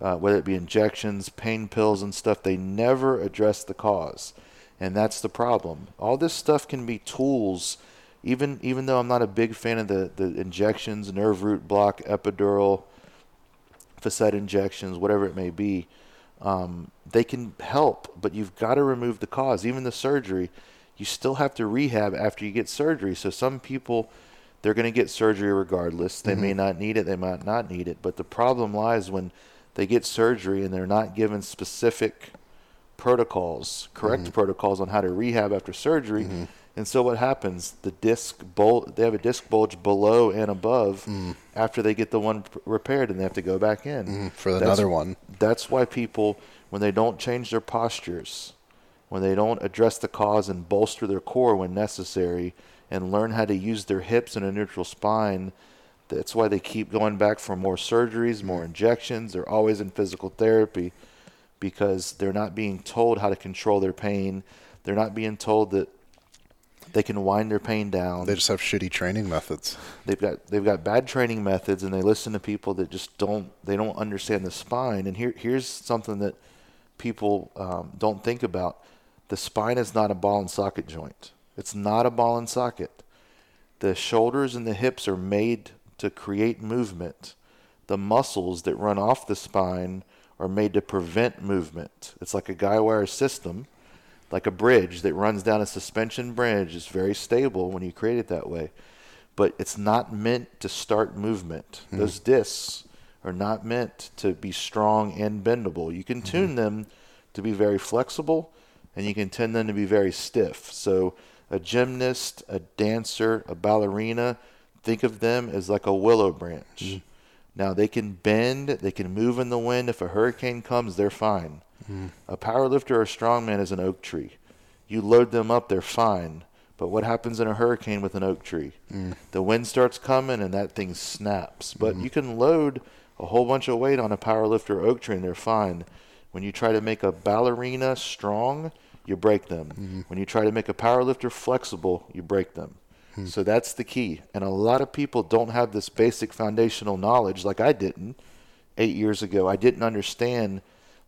Speaker 2: uh, whether it be injections, pain pills, and stuff, they never address the cause. And that's the problem. All this stuff can be tools, even even though I'm not a big fan of the, the injections, nerve root block, epidural, facet injections, whatever it may be. Um, they can help, but you've got to remove the cause. Even the surgery, you still have to rehab after you get surgery. So some people, they're going to get surgery regardless. They mm-hmm. may not need it, they might not need it. But the problem lies when they get surgery and they're not given specific protocols, correct mm-hmm. protocols on how to rehab after surgery. Mm-hmm. And so what happens? The disc bulge, they have a disc bulge below and above mm. after they get the one repaired and they have to go back in
Speaker 1: mm, for that's, another one.
Speaker 2: That's why people, when they don't change their postures, when they don't address the cause and bolster their core when necessary, and learn how to use their hips and a neutral spine that's why they keep going back for more surgeries, more injections. They're always in physical therapy because they're not being told how to control their pain. They're not being told that they can wind their pain down.
Speaker 1: They just have shitty training methods.
Speaker 2: They've got they've got bad training methods, and they listen to people that just don't they don't understand the spine. And here here's something that people um, don't think about: the spine is not a ball and socket joint. It's not a ball and socket. The shoulders and the hips are made to create movement. The muscles that run off the spine are made to prevent movement. It's like a guy wire system, like a bridge that runs down a suspension bridge. It's very stable when you create it that way, but it's not meant to start movement. Mm-hmm. Those discs are not meant to be strong and bendable. You can tune mm-hmm. them to be very flexible, and you can tune them to be very stiff. So a gymnast, a dancer, a ballerina, think of them as like a willow branch. Mm. Now they can bend, they can move in the wind. If a hurricane comes, they're fine. Mm. A powerlifter or a strongman is an oak tree. You load them up, they're fine. But what happens in a hurricane with an oak tree? Mm. The wind starts coming and that thing snaps. But mm. you can load a whole bunch of weight on a powerlifter or oak tree and they're fine. When you try to make a ballerina strong, you break them. Mm-hmm. When you try to make a power lifter flexible, you break them. Mm-hmm. So that's the key. And a lot of people don't have this basic foundational knowledge like I didn't eight years ago. I didn't understand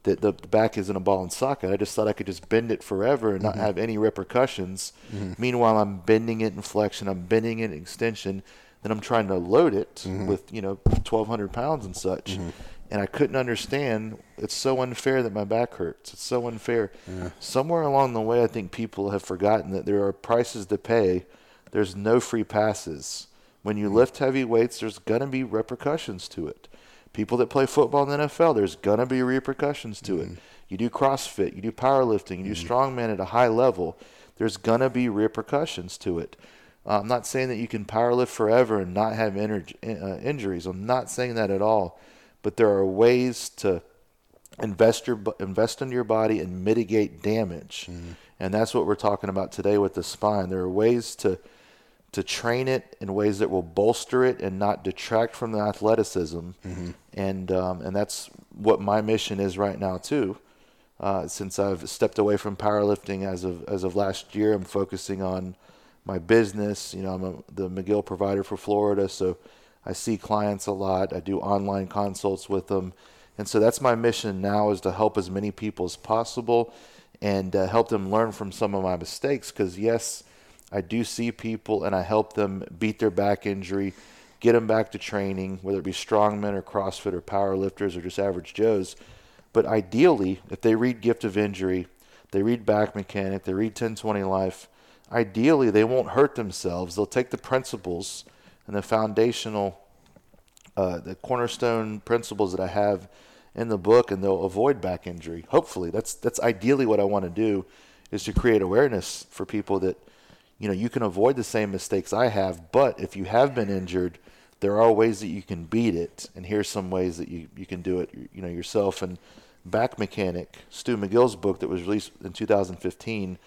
Speaker 2: that the, back isn't a ball and socket. I just thought I could just bend it forever and mm-hmm. not have any repercussions. Mm-hmm. Meanwhile, I'm bending it in flexion, I'm bending it in extension, then I'm trying to load it mm-hmm. with, you know, 1,200 pounds and such mm-hmm and I couldn't understand. It's so unfair that my back hurts. It's so unfair. Yeah. Somewhere along the way, I think people have forgotten that there are prices to pay. There's no free passes. When you lift heavy weights, there's going to be repercussions to it. People that play football in the NFL, there's going to be repercussions to mm-hmm. it. You do CrossFit, you do powerlifting, you do mm-hmm. strongman at a high level, there's going to be repercussions to it. Uh, I'm not saying that you can powerlift forever and not have uh, injuries. I'm not saying that at all but there are ways to invest your invest in your body and mitigate damage. Mm-hmm. And that's what we're talking about today with the spine. There are ways to to train it in ways that will bolster it and not detract from the athleticism. Mm-hmm. And um, and that's what my mission is right now too. Uh, since I've stepped away from powerlifting as of as of last year, I'm focusing on my business. You know, I'm a, the McGill provider for Florida, so I see clients a lot. I do online consults with them. And so that's my mission now is to help as many people as possible and uh, help them learn from some of my mistakes because yes, I do see people and I help them beat their back injury, get them back to training, whether it be strongmen or CrossFit or powerlifters or just average Joes. But ideally, if they read Gift of Injury, they read Back Mechanic, they read 1020 Life, ideally they won't hurt themselves. They'll take the principles – and the foundational, uh, the cornerstone principles that I have in the book, and they'll avoid back injury. Hopefully, that's that's ideally what I want to do, is to create awareness for people that, you know, you can avoid the same mistakes I have, but if you have been injured, there are ways that you can beat it, and here's some ways that you you can do it, you know, yourself. And Back Mechanic, Stu McGill's book that was released in 2015,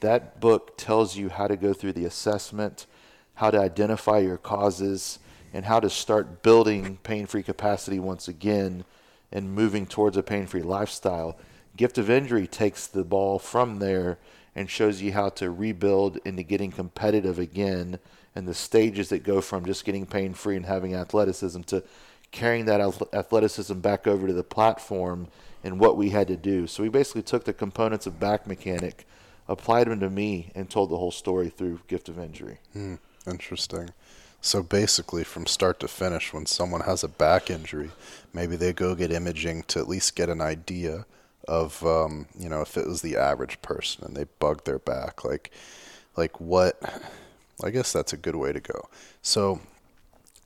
Speaker 2: that book tells you how to go through the assessment how to identify your causes, and how to start building pain free capacity once again and moving towards a pain free lifestyle. Gift of Injury takes the ball from there and shows you how to rebuild into getting competitive again and the stages that go from just getting pain free and having athleticism to carrying that athleticism back over to the platform and what we had to do. So we basically took the components of back mechanic, applied them to me, and told the whole story through Gift of Injury.
Speaker 1: Hmm. Interesting. So basically, from start to finish, when someone has a back injury, maybe they go get imaging to at least get an idea of, um, you know, if it was the average person and they bugged their back, like, like what? I guess that's a good way to go. So,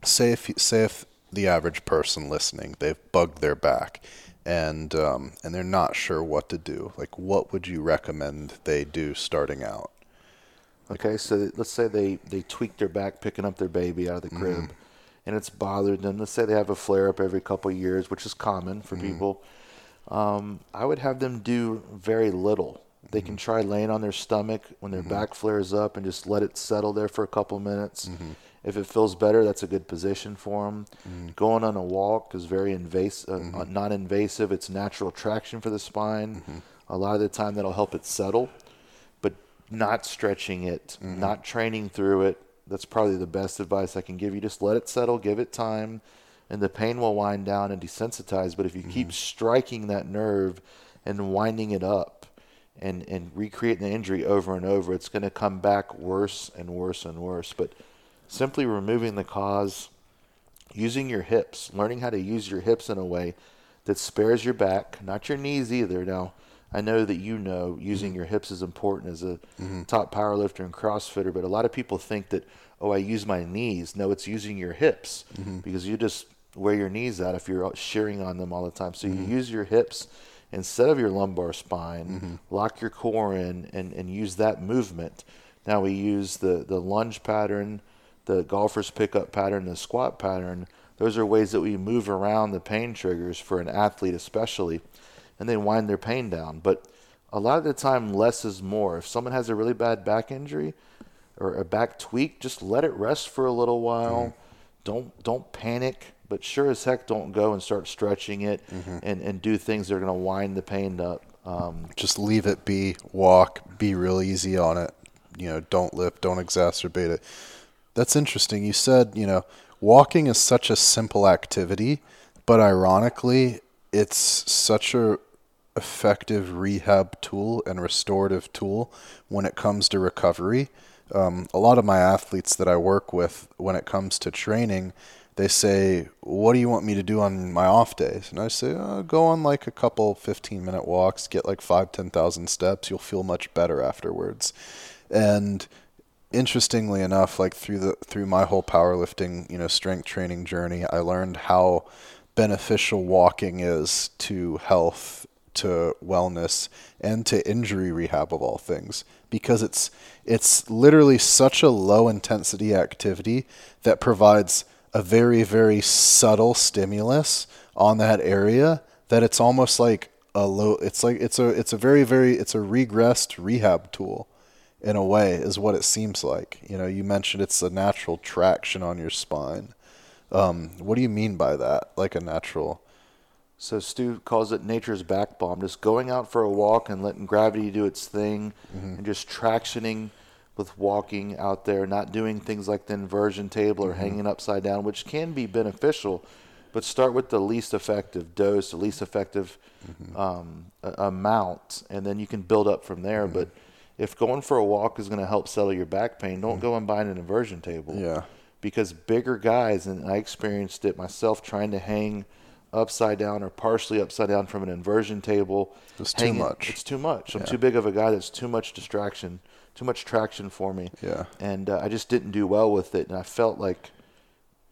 Speaker 1: say if say if the average person listening they've bugged their back, and um, and they're not sure what to do. Like, what would you recommend they do starting out?
Speaker 2: Okay, so let's say they, they tweak their back picking up their baby out of the crib, mm. and it's bothered them. Let's say they have a flare up every couple of years, which is common for mm. people. Um, I would have them do very little. They mm-hmm. can try laying on their stomach when their mm-hmm. back flares up and just let it settle there for a couple minutes. Mm-hmm. If it feels better, that's a good position for them. Mm-hmm. Going on a walk is very invasive, uh, mm-hmm. non-invasive. It's natural traction for the spine. A lot of the time, that'll help it settle But not stretching it, mm-hmm. not training through it. That's probably the best advice I can give you. Just let it settle, give it time, and the pain will wind down and desensitize. But if you mm-hmm. keep striking that nerve and winding it up and, and recreating the injury over and over, it's going to come back worse and worse and worse. But simply removing the cause using your hips, learning how to use your hips in a way that spares your back, not your knees either. Now, I know that you know using mm-hmm. your hips is important as a mm-hmm. top powerlifter and CrossFitter, but a lot of people think that, oh, I use my knees. No, it's using your hips mm-hmm. because you just wear your knees out if you're shearing on them all the time. So you mm-hmm. use your hips instead of your lumbar spine, mm-hmm. lock your core in, and, and use that movement. Now we use the, the lunge pattern, the golfer's pickup pattern, the squat pattern. Those are ways that we move around the pain triggers for an athlete, especially, and they wind their pain down. But a lot of the time, less is more. If someone has a really bad back injury or a back tweak, just let it rest for a little while. Mm-hmm. Don't don't panic, but sure as heck don't go and start stretching it and, and do things that are going to wind the pain up. Um,
Speaker 1: Just leave it be, walk, be real easy on it. You know, don't lift, don't exacerbate it. That's interesting. You said, you know, walking is such a simple activity, but ironically, it's such a effective rehab tool and restorative tool when it comes to recovery. Um, a lot of my athletes that I work with, when it comes to training, they say, "What do you want me to do on my off days?" And I say, oh, "Go on like a couple 15-minute walks, get like five, ten thousand steps. You'll feel much better afterwards." And interestingly enough, like through the through my whole powerlifting, you know, strength training journey, I learned how beneficial walking is to health, to wellness, and to injury rehab of all things because it's it's literally such a low intensity activity that provides a very very subtle stimulus on that area that it's almost like a low it's like it's a it's a very very it's a regressed rehab tool in a way is what it seems like. You know you mentioned it's a natural traction on your spine. Um, what do you mean by that? Like a natural?
Speaker 2: So Stu calls it nature's back balm, just going out for a walk and letting gravity do its thing, and just tractioning with walking out there, not doing things like the inversion table or mm-hmm. hanging upside down, which can be beneficial, but start with the least effective dose, the least effective mm-hmm. um, amount, and then you can build up from there. Mm-hmm. But if going for a walk is going to help settle your back pain, don't go and buy an inversion table
Speaker 1: yeah
Speaker 2: because bigger guys, and I experienced it myself trying to hang upside down or partially upside down from an inversion table.
Speaker 1: It's too much.
Speaker 2: It's too much. I'm
Speaker 1: Yeah.
Speaker 2: too big of a guy. That's too much distraction, too much traction for me.
Speaker 1: Yeah.
Speaker 2: And uh, I just didn't do well with it, and I felt like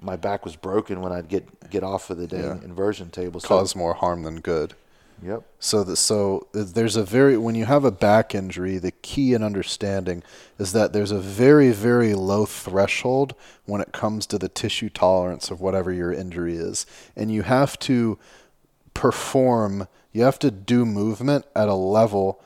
Speaker 2: my back was broken when I'd get get off of the dang
Speaker 1: Yeah.
Speaker 2: inversion table. So,
Speaker 1: cause more harm than good
Speaker 2: Yep.
Speaker 1: So that so there's a very when you have a back injury, the key in understanding is that there's a very very low threshold when it comes to the tissue tolerance of whatever your injury is, and you have to perform. You have to do movement at a level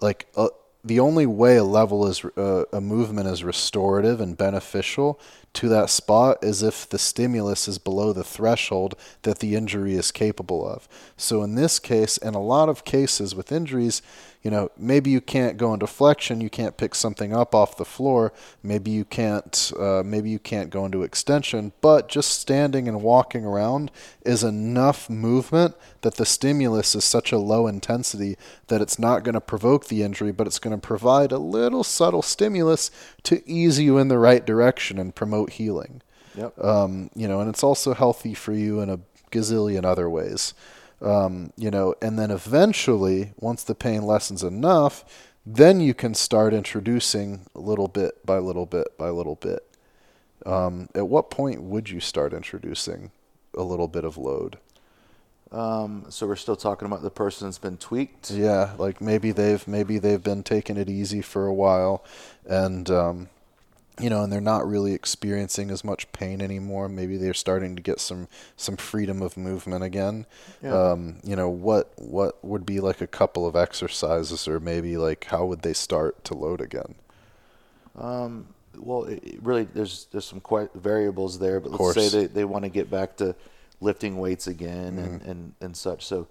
Speaker 1: like uh, the only way a level is uh, a movement is restorative and beneficial to that spot is if the stimulus is below the threshold that the injury is capable of. So in this case, and a lot of cases with injuries, you know, maybe you can't go into flexion, you can't pick something up off the floor, maybe you can't, uh, maybe you can't go into extension, but just standing and walking around is enough movement that the stimulus is such a low intensity that it's not going to provoke the injury, but it's going to provide a little subtle stimulus to ease you in the right direction and promote healing.
Speaker 2: Yep.
Speaker 1: Um, you know, and it's also healthy for you in a gazillion other ways. Um, you know, and then eventually, once the pain lessens enough, then you can start introducing a little bit by little bit by little bit. Um, at what point would you start introducing a little bit of load?
Speaker 2: Um, so we're still talking about the person that's been tweaked.
Speaker 1: Yeah, like maybe they've maybe they've been taking it easy for a while, and um, you know, and they're not really experiencing as much pain anymore. Maybe they're starting to get some some freedom of movement again.
Speaker 2: Yeah.
Speaker 1: Um, you know, what what would be like a couple of exercises, or maybe like how would they start to load again?
Speaker 2: Um, well, it, it really, there's there's some quite variables there, but let's say they, they want to get back to lifting weights again and, and, and such. So,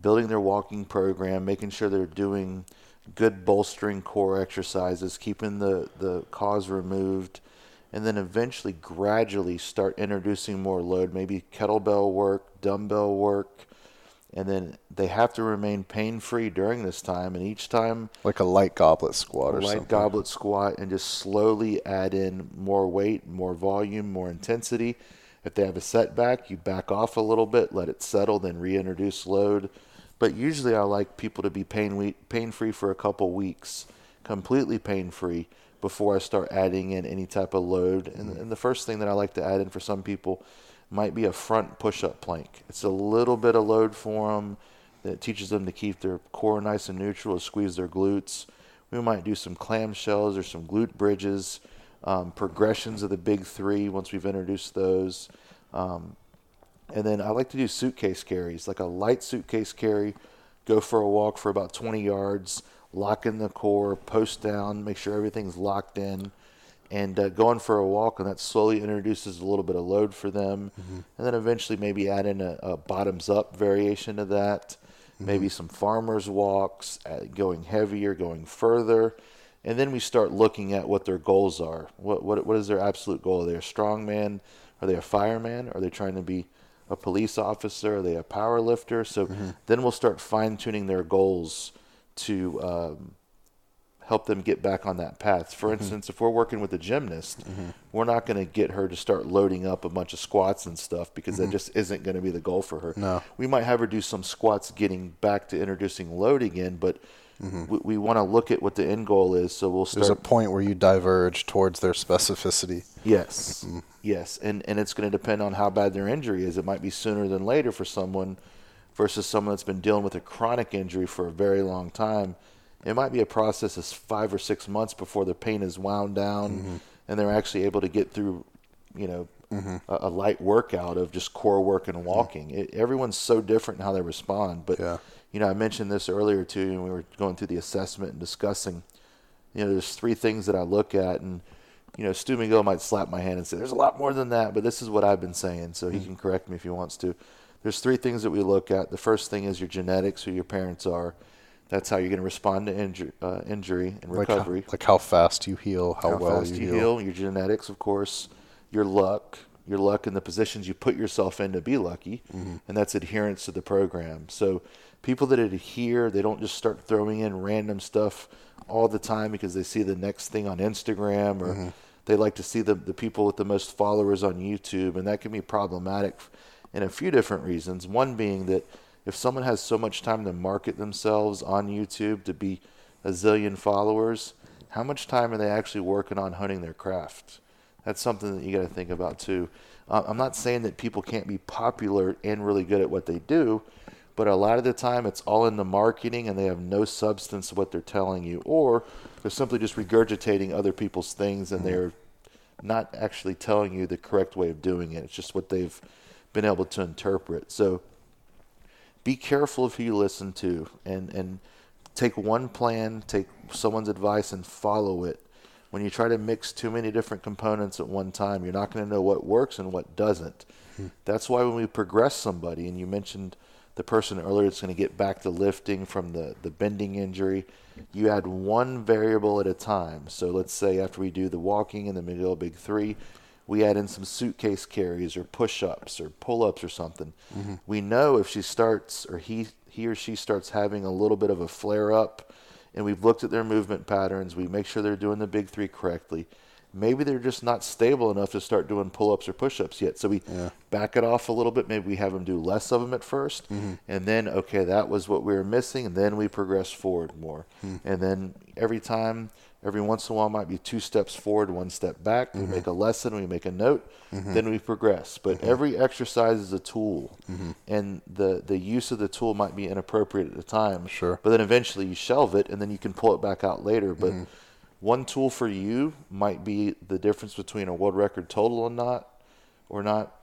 Speaker 2: building their walking program, making sure they're doing good bolstering core exercises, keeping the, the cause removed, and then eventually gradually start introducing more load, maybe kettlebell work, dumbbell work. And then they have to remain pain free during this time. And each time
Speaker 1: Like a light goblet squat or
Speaker 2: light
Speaker 1: something.
Speaker 2: Light goblet squat and just slowly add in more weight, more volume, more intensity If they have a setback, you back off a little bit, let it settle, then reintroduce load. But usually, I like people to be pain pain free for a couple weeks, completely pain free before I start adding in any type of load. And, and the first thing that I like to add in for some people might be a front push up plank. It's a little bit of load for them that teaches them to keep their core nice and neutral, squeeze their glutes. We might do some clamshells or some glute bridges, um, progressions of the big three once we've introduced those. Um, and then I like to do suitcase carries, like a light suitcase carry, go for a walk for about 20 yards, lock in the core, post down, make sure everything's locked in, and uh, going for a walk. And that slowly introduces a little bit of load for them. Mm-hmm. And then eventually maybe add in a, a bottoms up variation of that, mm-hmm. maybe some farmer's walks, uh, going heavier, going further. And then we start looking at what their goals are. What, what, what is their absolute goal? Are they a strongman? Are they a fireman? Are they trying to be a police officer? Are they a power lifter? So mm-hmm. then we'll start fine tuning their goals to um, help them get back on that path. For mm-hmm. instance, if we're working with a gymnast, mm-hmm. we're not going to get her to start loading up a bunch of squats and stuff because that mm-hmm. just isn't going to be the goal for her.
Speaker 1: No.
Speaker 2: We might have her do some squats getting back to introducing load again, but Mm-hmm. We, we want to look at what the end goal is, so we'll start.
Speaker 1: There's a point where you diverge towards their specificity.
Speaker 2: Yes, mm-hmm. yes, and and it's going to depend on how bad their injury is. It might be sooner than later for someone, versus someone that's been dealing with a chronic injury for a very long time. It might be a process of five or six months before the pain is wound down, mm-hmm. and they're actually able to get through, you know, mm-hmm. a, a, light workout of just core work and walking. It, everyone's so different in how they respond, but.
Speaker 1: Yeah
Speaker 2: you know, I mentioned this earlier too, and we were going through the assessment and discussing. You know, there's three things that I look at, and you know, Stu McGill might slap my hand and say, "There's a lot more than that," but this is what I've been saying, so he mm-hmm. can correct me if he wants to. There's three things that we look at. The first thing is your genetics, who your parents are. That's how you're going to respond to inju- uh, injury and recovery.
Speaker 1: Like how, like how, fast you heal, how,
Speaker 2: how
Speaker 1: well
Speaker 2: fast
Speaker 1: you,
Speaker 2: you heal. Your genetics, of course. Your luck, your luck in the positions you put yourself in to be lucky, mm-hmm. and that's adherence to the program. So people that adhere, they don't just start throwing in random stuff all the time because they see the next thing on Instagram or mm-hmm. they like to see the, the people with the most followers on YouTube. And that can be problematic in a few different reasons. One being that if someone has so much time to market themselves on YouTube to be a zillion followers, how much time are they actually working on honing their craft? That's something that you got to think about too. Uh, I'm not saying that people can't be popular and really good at what they do but a lot of the time it's all in the marketing and they have no substance to what they're telling you or they're simply just regurgitating other people's things and mm-hmm. they're not actually telling you the correct way of doing it it's just what they've been able to interpret so be careful of who you listen to and and take one plan take someone's advice and follow it when you try to mix too many different components at one time you're not going to know what works and what doesn't mm-hmm. that's why when we progress somebody and you mentioned the person earlier that's going to get back to lifting from the, the bending injury. You add one variable at a time. So let's say after we do the walking and the middle big three, we add in some suitcase carries or push ups or pull ups or something. Mm-hmm. We know if she starts or he he or she starts having a little bit of a flare up and we've looked at their movement patterns, we make sure they're doing the big three correctly maybe they're just not stable enough to start doing pull-ups or push-ups yet. So we yeah. back it off a little bit. Maybe we have them do less of them at 1st mm-hmm. and then okay, that was what we were missing, and then we progress forward more. Mm-hmm. And then every time, every once in a while, might be two steps forward, one step back. Mm-hmm. We make a lesson, we make a note, mm-hmm. then we progress. But mm-hmm. every exercise is a tool, mm-hmm. and the the use of the tool might be inappropriate at the time.
Speaker 1: Sure.
Speaker 2: But then eventually you shelve it, and then you can pull it back out later. But one tool for you might be the difference between a world record total or not, or not.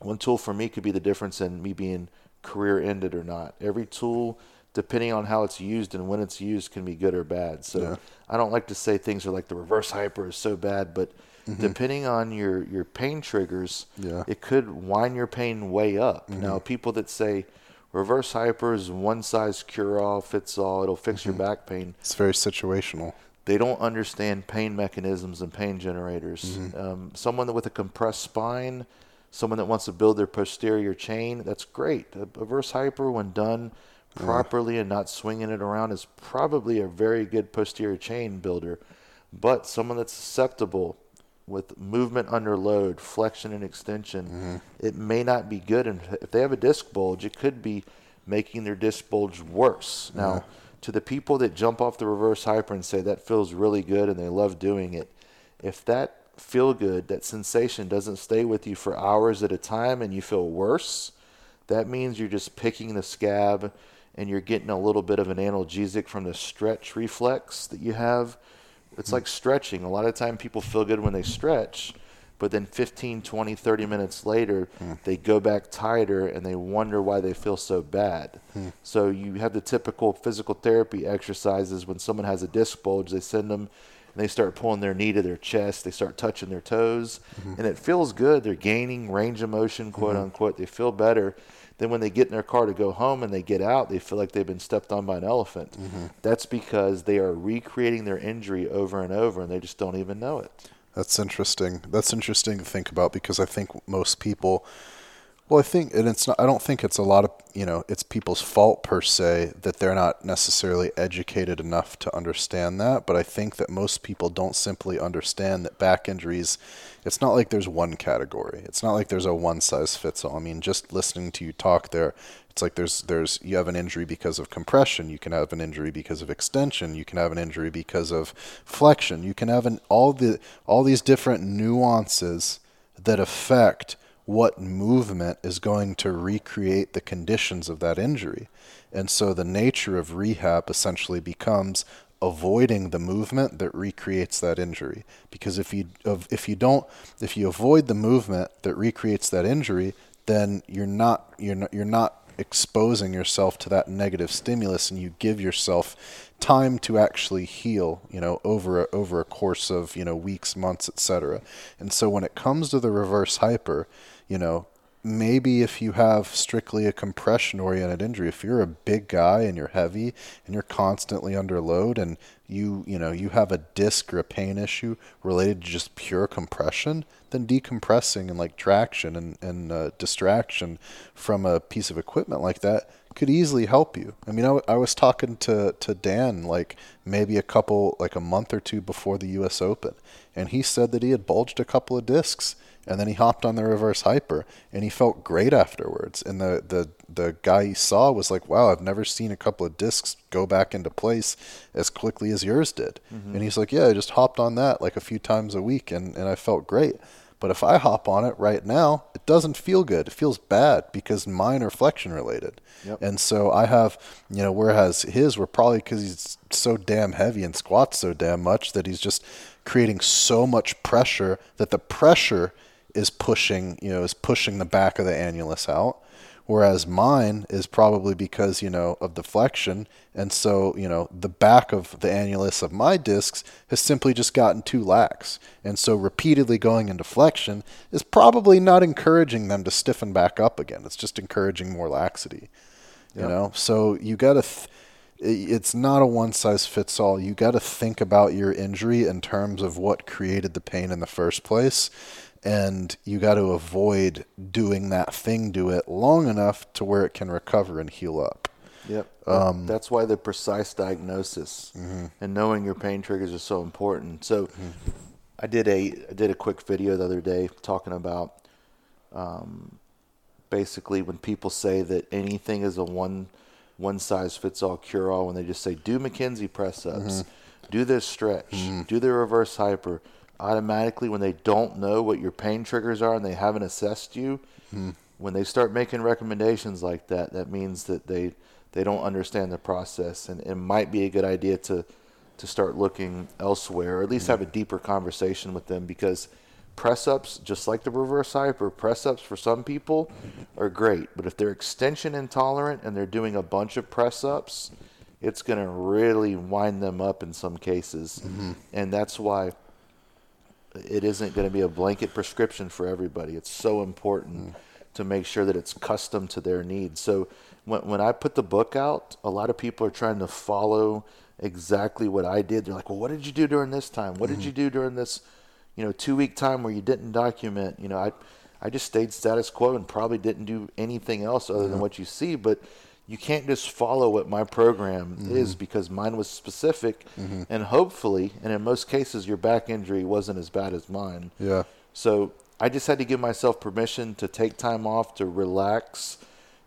Speaker 2: One tool for me could be the difference in me being career ended or not. Every tool, depending on how it's used and when it's used, can be good or bad. So yeah. I don't like to say things are like the reverse hyper is so bad, but mm-hmm. depending on your your pain triggers,
Speaker 1: yeah.
Speaker 2: it could wind your pain way up. Mm-hmm. Now, people that say reverse hyper is one size cure all fits all, it'll fix mm-hmm. your back pain.
Speaker 1: It's very situational
Speaker 2: they don't understand pain mechanisms and pain generators. Mm-hmm. Um, someone with a compressed spine, someone that wants to build their posterior chain, that's great. A, a reverse hyper, when done properly and not swinging it around, is probably a very good posterior chain builder. But someone that's susceptible with movement under load, flexion and extension, it may not be good. And if they have a disc bulge, it could be making their disc bulge worse. Now, to the people that jump off the reverse hyper and say that feels really good and they love doing it, if that feel good, that sensation doesn't stay with you for hours at a time and you feel worse, that means you're just picking the scab and you're getting a little bit of an analgesic from the stretch reflex that you have. It's hmm. like stretching. A lot of time people feel good when they stretch, but then 15, 20, 30 minutes later, hmm. they go back tighter and they wonder why they feel so bad. Hmm. So you have the typical physical therapy exercises when someone has a disc bulge, they send them and they start pulling their knee to their chest, they start touching their toes, hmm. and it feels good. They're gaining range of motion, quote unquote. They feel better. Then when they get in their car to go home and they get out, they feel like they've been stepped on by an elephant. Mm-hmm. That's because they are recreating their injury over and over and they just don't even know it.
Speaker 1: That's interesting. That's interesting to think about because I think most people well, I think and it's not I don't think it's a lot of, you know, it's people's fault per se that they're not necessarily educated enough to understand that, but I think that most people don't simply understand that back injuries it's not like there's one category. It's not like there's a one size fits all. I mean, just listening to you talk there, it's like there's there's you have an injury because of compression, you can have an injury because of extension, you can have an injury because of flexion, you can have an all the all these different nuances that affect what movement is going to recreate the conditions of that injury. And so the nature of rehab essentially becomes avoiding the movement that recreates that injury because if you if you don't if you avoid the movement that recreates that injury then you're not you're not you're not exposing yourself to that negative stimulus and you give yourself time to actually heal you know over a, over a course of you know weeks months etc and so when it comes to the reverse hyper you know maybe if you have strictly a compression oriented injury if you're a big guy and you're heavy and you're constantly under load and you you know you have a disc or a pain issue related to just pure compression then decompressing and like traction and, and uh, distraction from a piece of equipment like that could easily help you. I mean I, w- I was talking to, to dan like maybe a couple like a month or two before the us open and he said that he had bulged a couple of discs and then he hopped on the reverse hyper and he felt great afterwards. And the the the guy he saw was like wow i've never seen a couple of discs go back into place as quickly as yours did.
Speaker 2: Mm-hmm.
Speaker 1: and he's like yeah i just hopped on that like a few times a week and, and i felt great. But if i hop on it right now it doesn't feel good. It feels bad because mine are flexion related.
Speaker 2: Yep.
Speaker 1: and so i have you know whereas his were probably because he's so damn heavy and squats so damn much that he's just creating so much pressure that the pressure is pushing, you know, is pushing the back of the annulus out. Whereas mine is probably because, you know, of deflection. And so, you know, the back of the annulus of my discs has simply just gotten too lax. And so repeatedly going into flexion is probably not encouraging them to stiffen back up again. It's just encouraging more laxity. You
Speaker 2: Yep.
Speaker 1: know? So you got to. Th- it's not a one size fits all. You got to think about your injury in terms of what created the pain in the first place. And you got to avoid doing that thing to it long enough to where it can recover and heal up.
Speaker 2: Yep.
Speaker 1: Um,
Speaker 2: That's why the precise diagnosis
Speaker 1: mm-hmm.
Speaker 2: and knowing your pain triggers is so important. So, I did a I did a quick video the other day talking about um, basically when people say that anything is a one one size fits all cure all when they just say do McKenzie press ups, do this stretch, do the reverse hyper. Automatically, when they don't know what your pain triggers are and they haven't assessed you, hmm. when they start making recommendations like that, that means that they they don't understand the process, and it might be a good idea to to start looking elsewhere, or at least hmm. have a deeper conversation with them because press ups, just like the reverse hyper, press ups for some people are great, but if they're extension intolerant and they're doing a bunch of press ups, it's going to really wind them up in some cases, mm-hmm. and that's why it isn't going to be a blanket prescription for everybody. It's so important mm. to make sure that it's custom to their needs. So when when I put the book out, a lot of people are trying to follow exactly what I did. They're like, "Well, what did you do during this time? What did mm. you do during this, you know, 2-week time where you didn't document?" You know, I I just stayed status quo and probably didn't do anything else other than what you see, but you can't just follow what my program
Speaker 1: Mm-hmm.
Speaker 2: is because mine was specific, and hopefully, and in most cases, your back injury wasn't as bad as mine.
Speaker 1: Yeah.
Speaker 2: So I just had to give myself permission to take time off, to relax,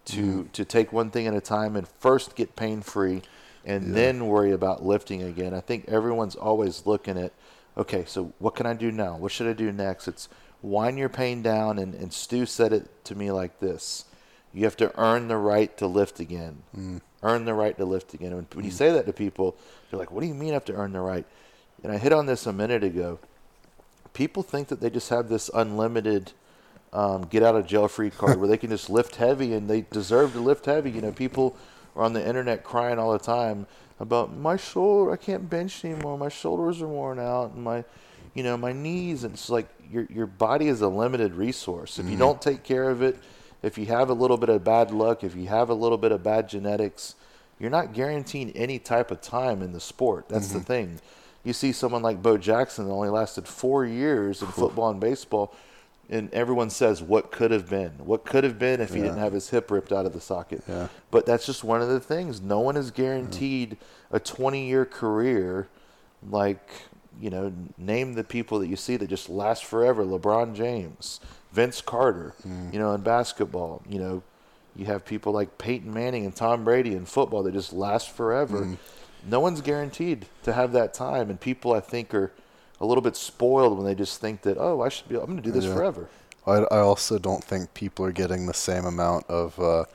Speaker 2: to
Speaker 1: Mm-hmm.
Speaker 2: to take one thing at a time, and first get pain free, and then worry about lifting again. I think everyone's always looking at, okay, so what can I do now? What should I do next? It's wind your pain down, and, and Stu said it to me like this: you have to earn the right to lift again.
Speaker 1: Mm.
Speaker 2: Earn the right to lift again. When, when you say that to people, they're like, "What do you mean I have to earn the right?" And I hit on this a minute ago people think that they just have this unlimited um, get out of jail free card where they can just lift heavy and they deserve to lift heavy. You know, people are on the internet crying all the time about my shoulder. I can't bench anymore. My shoulders are worn out, and my, you know, my knees. And it's like your your body is a limited resource. If you don't take care of it, if you have a little bit of bad luck, if you have a little bit of bad genetics, you're not guaranteeing any type of time in the sport. That's the mm-hmm. thing. You see someone like Bo Jackson that only lasted four years in football and baseball, and everyone says what could have been, what could have been if he didn't have his hip ripped out of the socket.
Speaker 1: Yeah.
Speaker 2: But that's just one of the things. No one is guaranteed a 20 year career like, you know, name the people that you see that just last forever. LeBron James, Vince Carter, you know, in basketball, you know, you have people like Peyton Manning and Tom Brady in football that just last forever. No one's guaranteed to have that time, and people I think are a little bit spoiled when they just think that oh I should be I'm going to do this
Speaker 1: Yeah.
Speaker 2: forever.
Speaker 1: I, I also don't think people are getting the same amount of uh,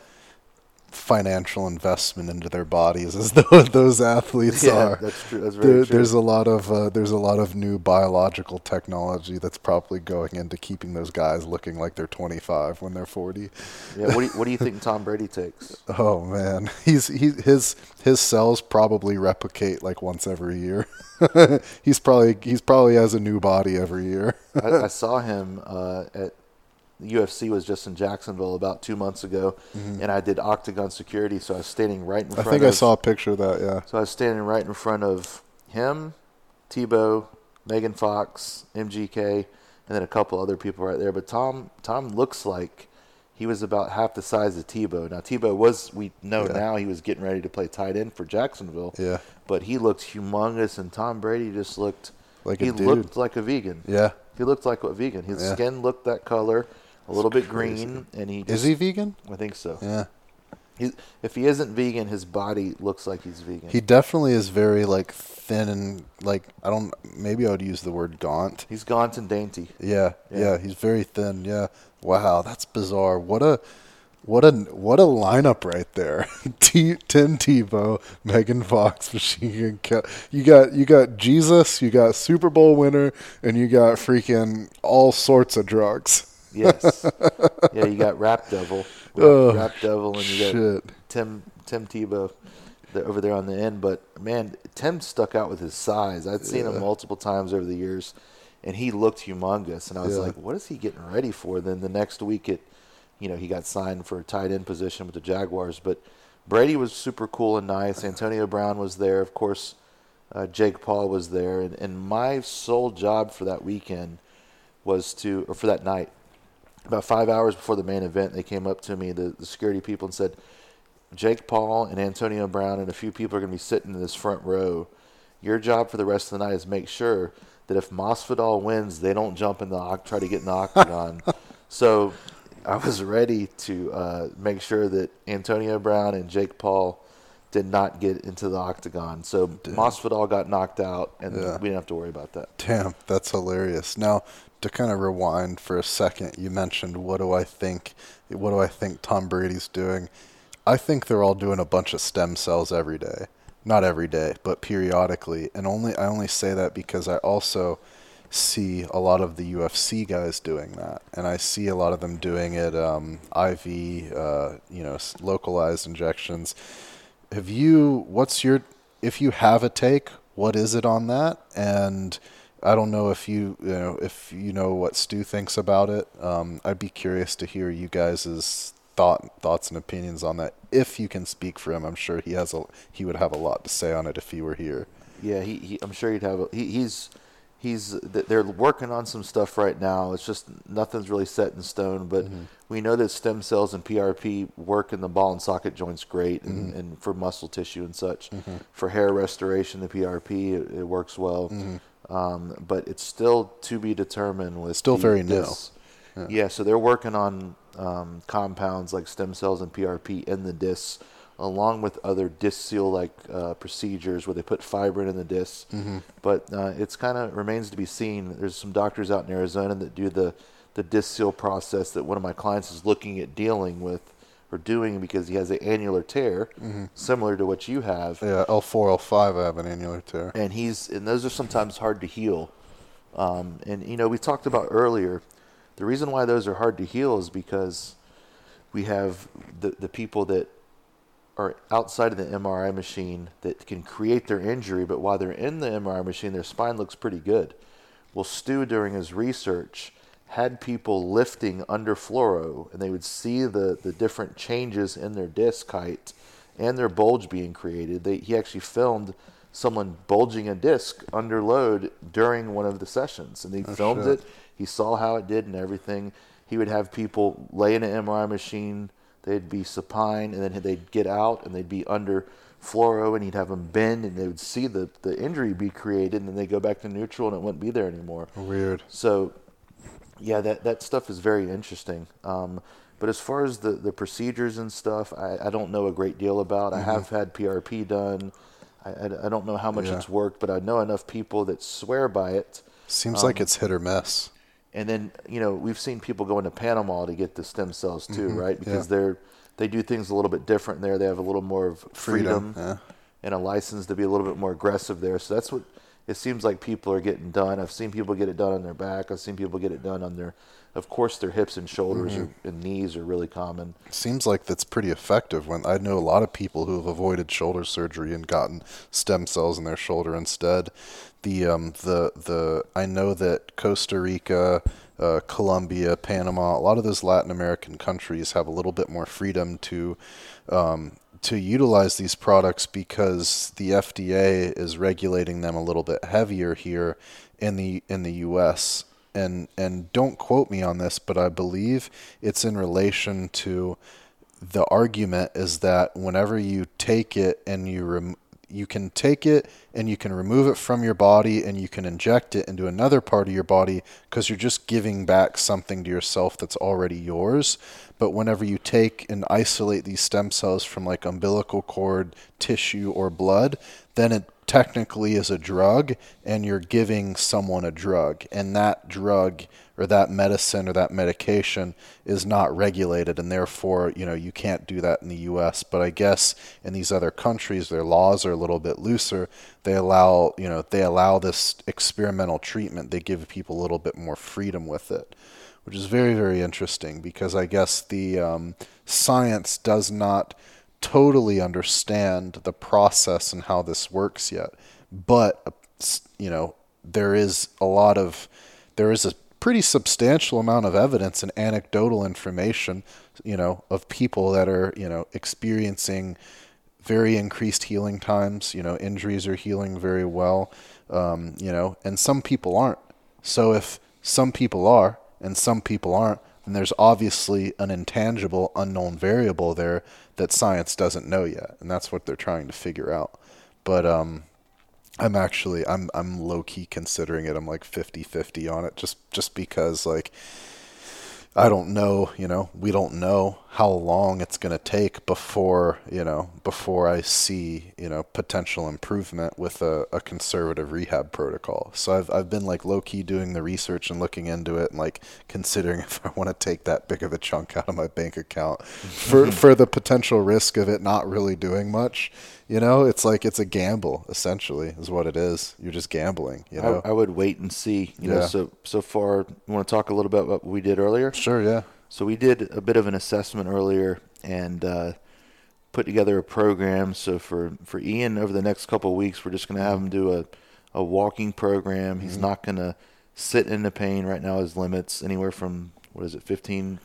Speaker 1: financial investment into their bodies as *laughs* though those athletes
Speaker 2: Yeah,
Speaker 1: are.
Speaker 2: that's true. That's very
Speaker 1: There,
Speaker 2: true.
Speaker 1: there's a lot of uh, there's a lot of new biological technology that's probably going into keeping those guys looking like they're 25 when they're 40.
Speaker 2: yeah, what do you, what do you think *laughs* Tom Brady takes?
Speaker 1: Oh man, he's he his his cells probably replicate like once every year. *laughs* he's probably he's probably has a new body every year.
Speaker 2: I, I saw him uh, at the UFC was just in Jacksonville about two months ago, and I did Octagon security, so I was standing right in
Speaker 1: Mm-hmm. I
Speaker 2: front.
Speaker 1: think I
Speaker 2: of,
Speaker 1: saw a picture of that. Yeah.
Speaker 2: So I was standing right in front of him, Tebow, Megan Fox, MGK, and then a couple other people right there. But Tom Tom looks like he was about half the size of Tebow. Now Tebow was we know
Speaker 1: Yeah.
Speaker 2: now he was getting ready to play tight end for Jacksonville.
Speaker 1: Yeah.
Speaker 2: But he looked humongous, and Tom Brady just looked
Speaker 1: Like a
Speaker 2: he looked like a vegan.
Speaker 1: Yeah.
Speaker 2: He looked like a vegan. His
Speaker 1: Yeah.
Speaker 2: skin looked that color, a little bit
Speaker 1: crazy.
Speaker 2: green, and he
Speaker 1: Is he vegan?
Speaker 2: I think so.
Speaker 1: Yeah.
Speaker 2: He, if he isn't vegan, his body looks like he's vegan.
Speaker 1: He definitely is very like thin and like I don't maybe I would use the word gaunt.
Speaker 2: he's gaunt and dainty.
Speaker 1: Yeah,
Speaker 2: Yeah.
Speaker 1: yeah, he's very thin. Yeah. Wow, that's bizarre. What a what a what a lineup right there. *laughs* T, Tim Tebow, Megan Fox, *laughs* Machine Gun Kelly. You got you got Jesus, you got Super Bowl winner, and you got freaking all sorts of drugs.
Speaker 2: Yes. *laughs* yeah, you got Rap Devil, Rap,
Speaker 1: Oh,
Speaker 2: Rap Devil, and you got
Speaker 1: Shit.
Speaker 2: Tim Tim Tebow over there on the end. But man, Tim stuck out with his size. I'd seen him multiple times over the years, and he looked humongous. And I was
Speaker 1: Yeah.
Speaker 2: like, what is he getting ready for? Then the next week, it, you know, he got signed for a tight end position with the Jaguars. But Brady was super cool and nice. Antonio Brown was there, of course. Uh, Jake Paul was there, and, and my sole job for that weekend was to, or for that night, about five hours before the main event, they came up to me, the, the security people, and said, Jake Paul and Antonio Brown and a few people are going to be sitting in this front row. Your job for the rest of the night is make sure that if Masvidal wins, they don't jump in the try to get in the octagon. *laughs* so I was ready to uh, make sure that Antonio Brown and Jake Paul did not get into the octagon. So Masvidal got knocked out, and
Speaker 1: Yeah.
Speaker 2: we didn't have to worry about that.
Speaker 1: Damn, that's hilarious. Now, to kind of rewind for a second, you mentioned what do I think what do I think Tom Brady's doing? I think they're all doing a bunch of stem cells every day. Not every day, but periodically. And only I only say that because I also see a lot of the UFC guys doing that, and I see a lot of them doing it um, IV, uh, you know, localized injections. Have you? What's your? If you have a take, what is it on that? And I don't know if you, you know, if you know what Stu thinks about it. Um, I'd be curious to hear you guys' thought, thoughts and opinions on that. If you can speak for him, I'm sure he has a, he would have a lot to say on it if he were here.
Speaker 2: Yeah, he, he I'm sure he'd have. A, he, he's he's they're working on some stuff right now. It's just nothing's really set in stone, but mm-hmm. we know that stem cells and PRP work in the ball and socket joints great, and, mm-hmm. and for muscle tissue and such. Mm-hmm. For hair restoration, the PRP it, it works well, um, but it's still to be determined with
Speaker 1: Still
Speaker 2: the-
Speaker 1: very new.
Speaker 2: this- Yeah. so they're working on um, compounds like stem cells and PRP in the discs, along with other disc seal like uh, procedures where they put fibrin in the discs. But uh, it's kind of remains to be seen. There's some doctors out in Arizona that do the the disc seal process that one of my clients is looking at dealing with or doing because he has an annular tear, similar to what you have
Speaker 1: Yeah, L4, L5, I have an annular tear.
Speaker 2: and he's and those are sometimes hard to heal. Um, and you know, we talked about earlier, the reason why those are hard to heal is because we have the the people that are outside of the MRI machine that can create their injury, but while they're in the MRI machine, their spine looks pretty good. Well, Stu during his research had people lifting under fluoro, and they would see the the different changes in their disc height and their bulge being created. They, he actually filmed someone bulging a disc under load during one of the sessions, and he oh, filmed
Speaker 1: shit.
Speaker 2: it. He saw how it did and everything. He would have people lay in an MRI machine. They'd be supine, and then they'd get out and they'd be under fluoro, and he'd have them bend, and they would see the, the injury be created, and then they go back to neutral, and it wouldn't be there anymore.
Speaker 1: Weird.
Speaker 2: So, yeah, that, that stuff is very interesting. Um, but as far as the, the procedures and stuff, I, I don't know a great deal about. I have had PRP done. I, I, I don't know how much
Speaker 1: Yeah.
Speaker 2: it's worked, but I know enough people that swear by it.
Speaker 1: Seems
Speaker 2: Um,
Speaker 1: like it's hit or miss.
Speaker 2: And then you know we've seen people go into Panama to get the stem cells too, right? Because
Speaker 1: Mm-hmm. yeah.
Speaker 2: they're they do things a little bit different there. They have a little more of freedom,
Speaker 1: Freedom, yeah.
Speaker 2: and a license to be a little bit more aggressive there. So that's what it seems like people are getting done. I've seen people get it done on their back. I've seen people get it done on their, of course, their hips and shoulders
Speaker 1: Mm-hmm.
Speaker 2: are, and knees are really common.
Speaker 1: Seems like that's pretty effective. When I know a lot of people who have avoided shoulder surgery and gotten stem cells in their shoulder instead. The um the the I know that Costa Rica, uh, Colombia, Panama, a lot of those Latin American countries have a little bit more freedom to um, to utilize these products because the FDA is regulating them a little bit heavier here in the in the U.S. and and don't quote me on this, but I believe it's in relation to the argument is that whenever you take it and you rem- you can take it and you can remove it from your body and you can inject it into another part of your body because you're just giving back something to yourself that's already yours. But whenever you take and isolate these stem cells from like umbilical cord, tissue, or blood, then it technically is a drug and you're giving someone a drug. And that drug or that medicine or that medication is not regulated and therefore you know you can't do that in the US but I guess in these other countries their laws are a little bit looser. They allow you know they allow this experimental treatment. They give people a little bit more freedom with it which is very very interesting because I guess the um, science does not totally understand the process and how this works yet but uh, you know there is a lot of there is a pretty substantial amount of evidence and anecdotal information, you know, of people that are, you know, experiencing very increased healing times. You know, injuries are healing very well, um, you know, and some people aren't. So if some people are and some people aren't, then there's obviously an intangible, unknown variable there that science doesn't know yet, and that's what they're trying to figure out. But um, I'm actually I'm I'm low key considering it. I'm like 50-50 on it just just because like I don't know, you know, we don't know how long it's going to take before, you know, before I see, you know, potential improvement with a, a conservative rehab protocol. So I've, I've been like low key doing the research and looking into it and like considering *laughs* if I want to take that big of a chunk out of my bank account for, *laughs* for the potential risk of it not really doing much. You know, it's like it's a gamble essentially is what it is. You're just gambling, you know?
Speaker 2: I, I would wait and see. You know, so so far, you want to talk a little bit about what we did earlier?
Speaker 1: sure, yeah.
Speaker 2: So we did a bit of an assessment earlier and uh, put together a program. So for, for Ian, over the next couple of weeks, we're just going to have him do a, a walking program. He's not going to sit in the pain right now. His limits anywhere from what is it, 15,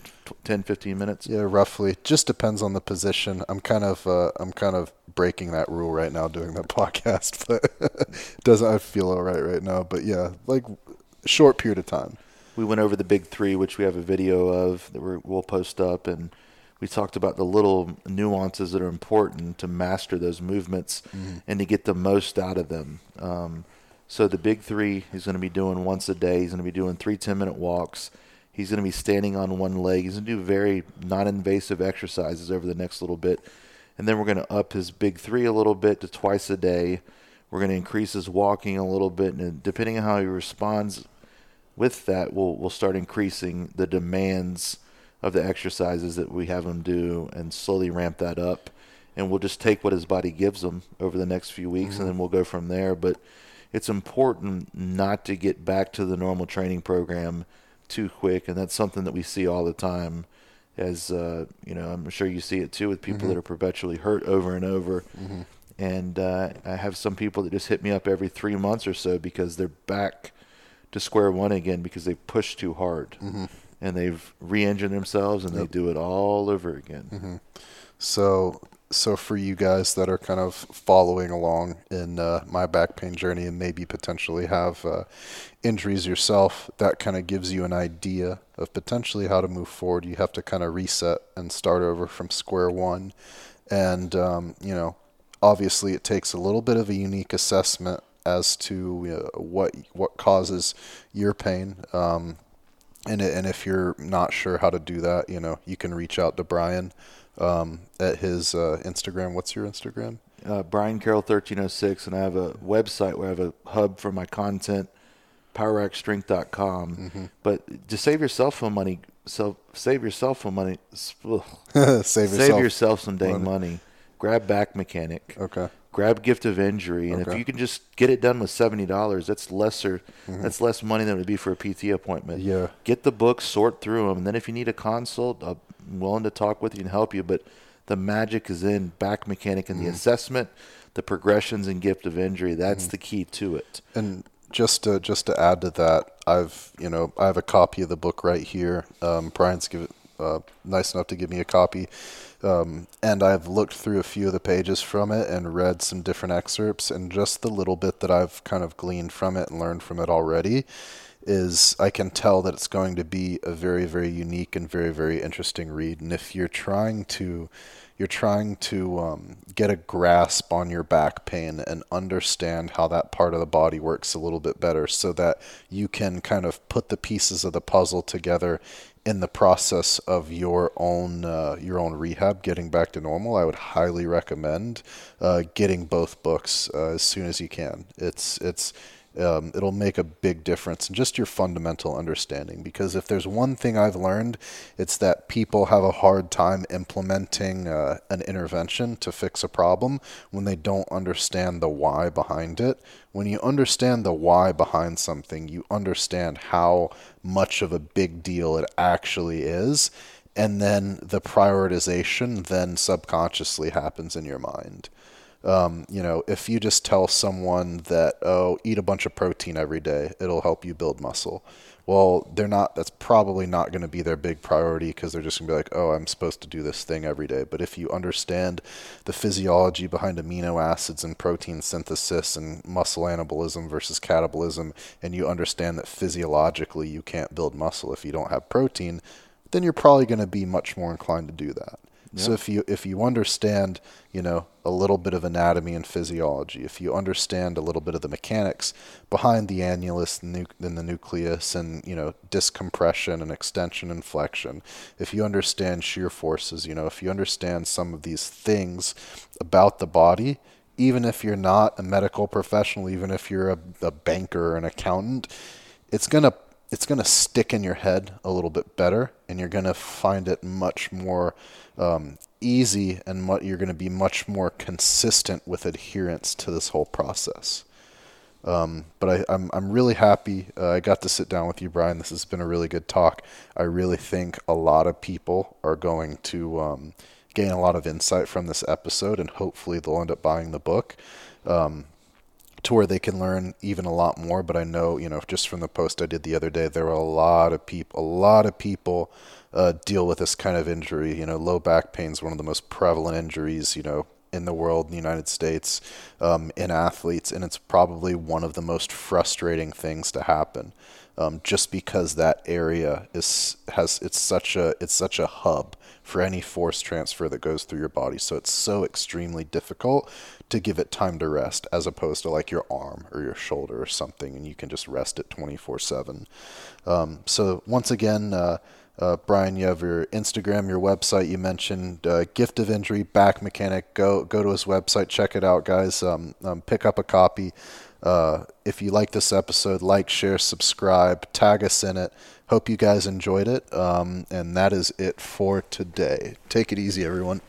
Speaker 2: 10, 15 minutes?
Speaker 1: Yeah, roughly. Just depends on the position. I'm kind of uh, I'm kind of breaking that rule right now doing the *laughs* podcast, but it *laughs* doesn't I feel all right right now. But yeah, like short period of time.
Speaker 2: We went over the big three, which we have a video of that we will post up, and we talked about the little nuances that are important to master those movements mm-hmm. and to get the most out of them. Um, so the big three he's going to be doing once a day. He's going to be doing three 10 minute walks. He's going to be standing on one leg. He's going to do very non invasive exercises over the next little bit. And then we're going to up his big three a little bit to twice a day. We're going to increase his walking a little bit. And depending on how he responds with that, we'll, we'll start increasing the demands of the exercises that we have him do and slowly ramp that up. And we'll just take what his body gives him over the next few weeks mm-hmm. and then we'll go from there. But it's important not to get back to the normal training program too quick, and that's something that we see all the time. As uh, you know, I'm sure you see it too with people mm-hmm. that are perpetually hurt over and over. Mm-hmm. And uh, I have some people that just hit me up every three months or so because they're back to square one again because they've pushed too hard mm-hmm. and they've re-engined themselves and yep. they do it all over again.
Speaker 1: Mm-hmm. So so for you guys that are kind of following along in uh, my back pain journey and maybe potentially have uh, injuries yourself, that kind of gives you an idea of potentially how to move forward. You have to kind of reset and start over from square one, and um, you know, obviously it takes a little bit of a unique assessment as to uh, what what causes your pain. Um, and, and if you're not sure how to do that, you know, you can reach out to Brian um, at his uh, Instagram. What's your Instagram?
Speaker 2: Uh, Brian Carroll thirteen oh six, and I have a website where I have a hub for my content, PowerRackStrength.com. Mm-hmm. But to save yourself some money, so save yourself some money. *laughs* save yourself, save yourself some dang money. money. Grab Back Mechanic.
Speaker 1: Okay.
Speaker 2: Grab Gift of Injury, and okay. if you can just get it done with seventy dollars, that's lesser. Mm-hmm. That's less money than it would be for a PT appointment.
Speaker 1: Yeah.
Speaker 2: Get the books, sort through them, and then if you need a consult, I'm willing to talk with you and help you, but the magic is in back mechanic and the mm. assessment, the progressions and gift of injury. That's mm. the key to it.
Speaker 1: And just to just to add to that, I've you know I have a copy of the book right here. Um, Brian's give, uh, nice enough to give me a copy, um, and I've looked through a few of the pages from it and read some different excerpts, and just the little bit that I've kind of gleaned from it and learned from it already is I can tell that it's going to be a very very unique and very very interesting read. And if you're trying to you're trying to um, get a grasp on your back pain and understand how that part of the body works a little bit better so that you can kind of put the pieces of the puzzle together in the process of your own uh, your own rehab getting back to normal i would highly recommend uh, getting both books uh, as soon as you can. It's it's um, it'll make a big difference in just your fundamental understanding. Because if there's one thing I've learned, it's that people have a hard time implementing uh, an intervention to fix a problem when they don't understand the why behind it. When you understand the why behind something, you understand how much of a big deal it actually is. And then the prioritization then subconsciously happens in your mind. Um, you know, if you just tell someone that, oh, eat a bunch of protein every day, it'll help you build muscle. Well, they're not, that's probably not going to be their big priority because they're just going to be like, oh, I'm supposed to do this thing every day. But if you understand the physiology behind amino acids and protein synthesis and muscle anabolism versus catabolism, and you understand that physiologically you can't build muscle if you don't have protein, then you're probably going to be much more inclined to do that. So if you if you understand, you know, a little bit of anatomy and physiology, if you understand a little bit of the mechanics behind the annulus and the nucleus and, you know, discompression and extension and flexion, if you understand shear forces, you know, if you understand some of these things about the body, even if you're not a medical professional, even if you're a, a banker or an accountant, it's going to it's going to stick in your head a little bit better and you're going to find it much more um, easy and what you're going to be much more consistent with adherence to this whole process. Um, but I, am I'm, I'm really happy uh, I got to sit down with you, Brian. This has been a really good talk. I really think a lot of people are going to um, gain a lot of insight from this episode, and hopefully they'll end up buying the book. Um, to where they can learn even a lot more. But I know, you know, just from the post I did the other day, there were a lot of people, a lot of people uh, deal with this kind of injury. You know, low back pain is one of the most prevalent injuries, you know, in the world, in the United States, um, in athletes, and it's probably one of the most frustrating things to happen. Um, just because that area is has it's such a it's such a hub for any force transfer that goes through your body. So it's so extremely difficult to give it time to rest, as opposed to like your arm or your shoulder or something, and you can just rest it 24 um, 7. So once again. Uh, uh, Brian, you have your Instagram, your website. You mentioned uh, Gift of Injury Back Mechanic. Go go to his website, check it out, guys. Um, um, pick up a copy. Uh, if you like this episode, like, share, subscribe, tag us in it. Hope you guys enjoyed it. Um, and that is it for today. Take it easy, everyone.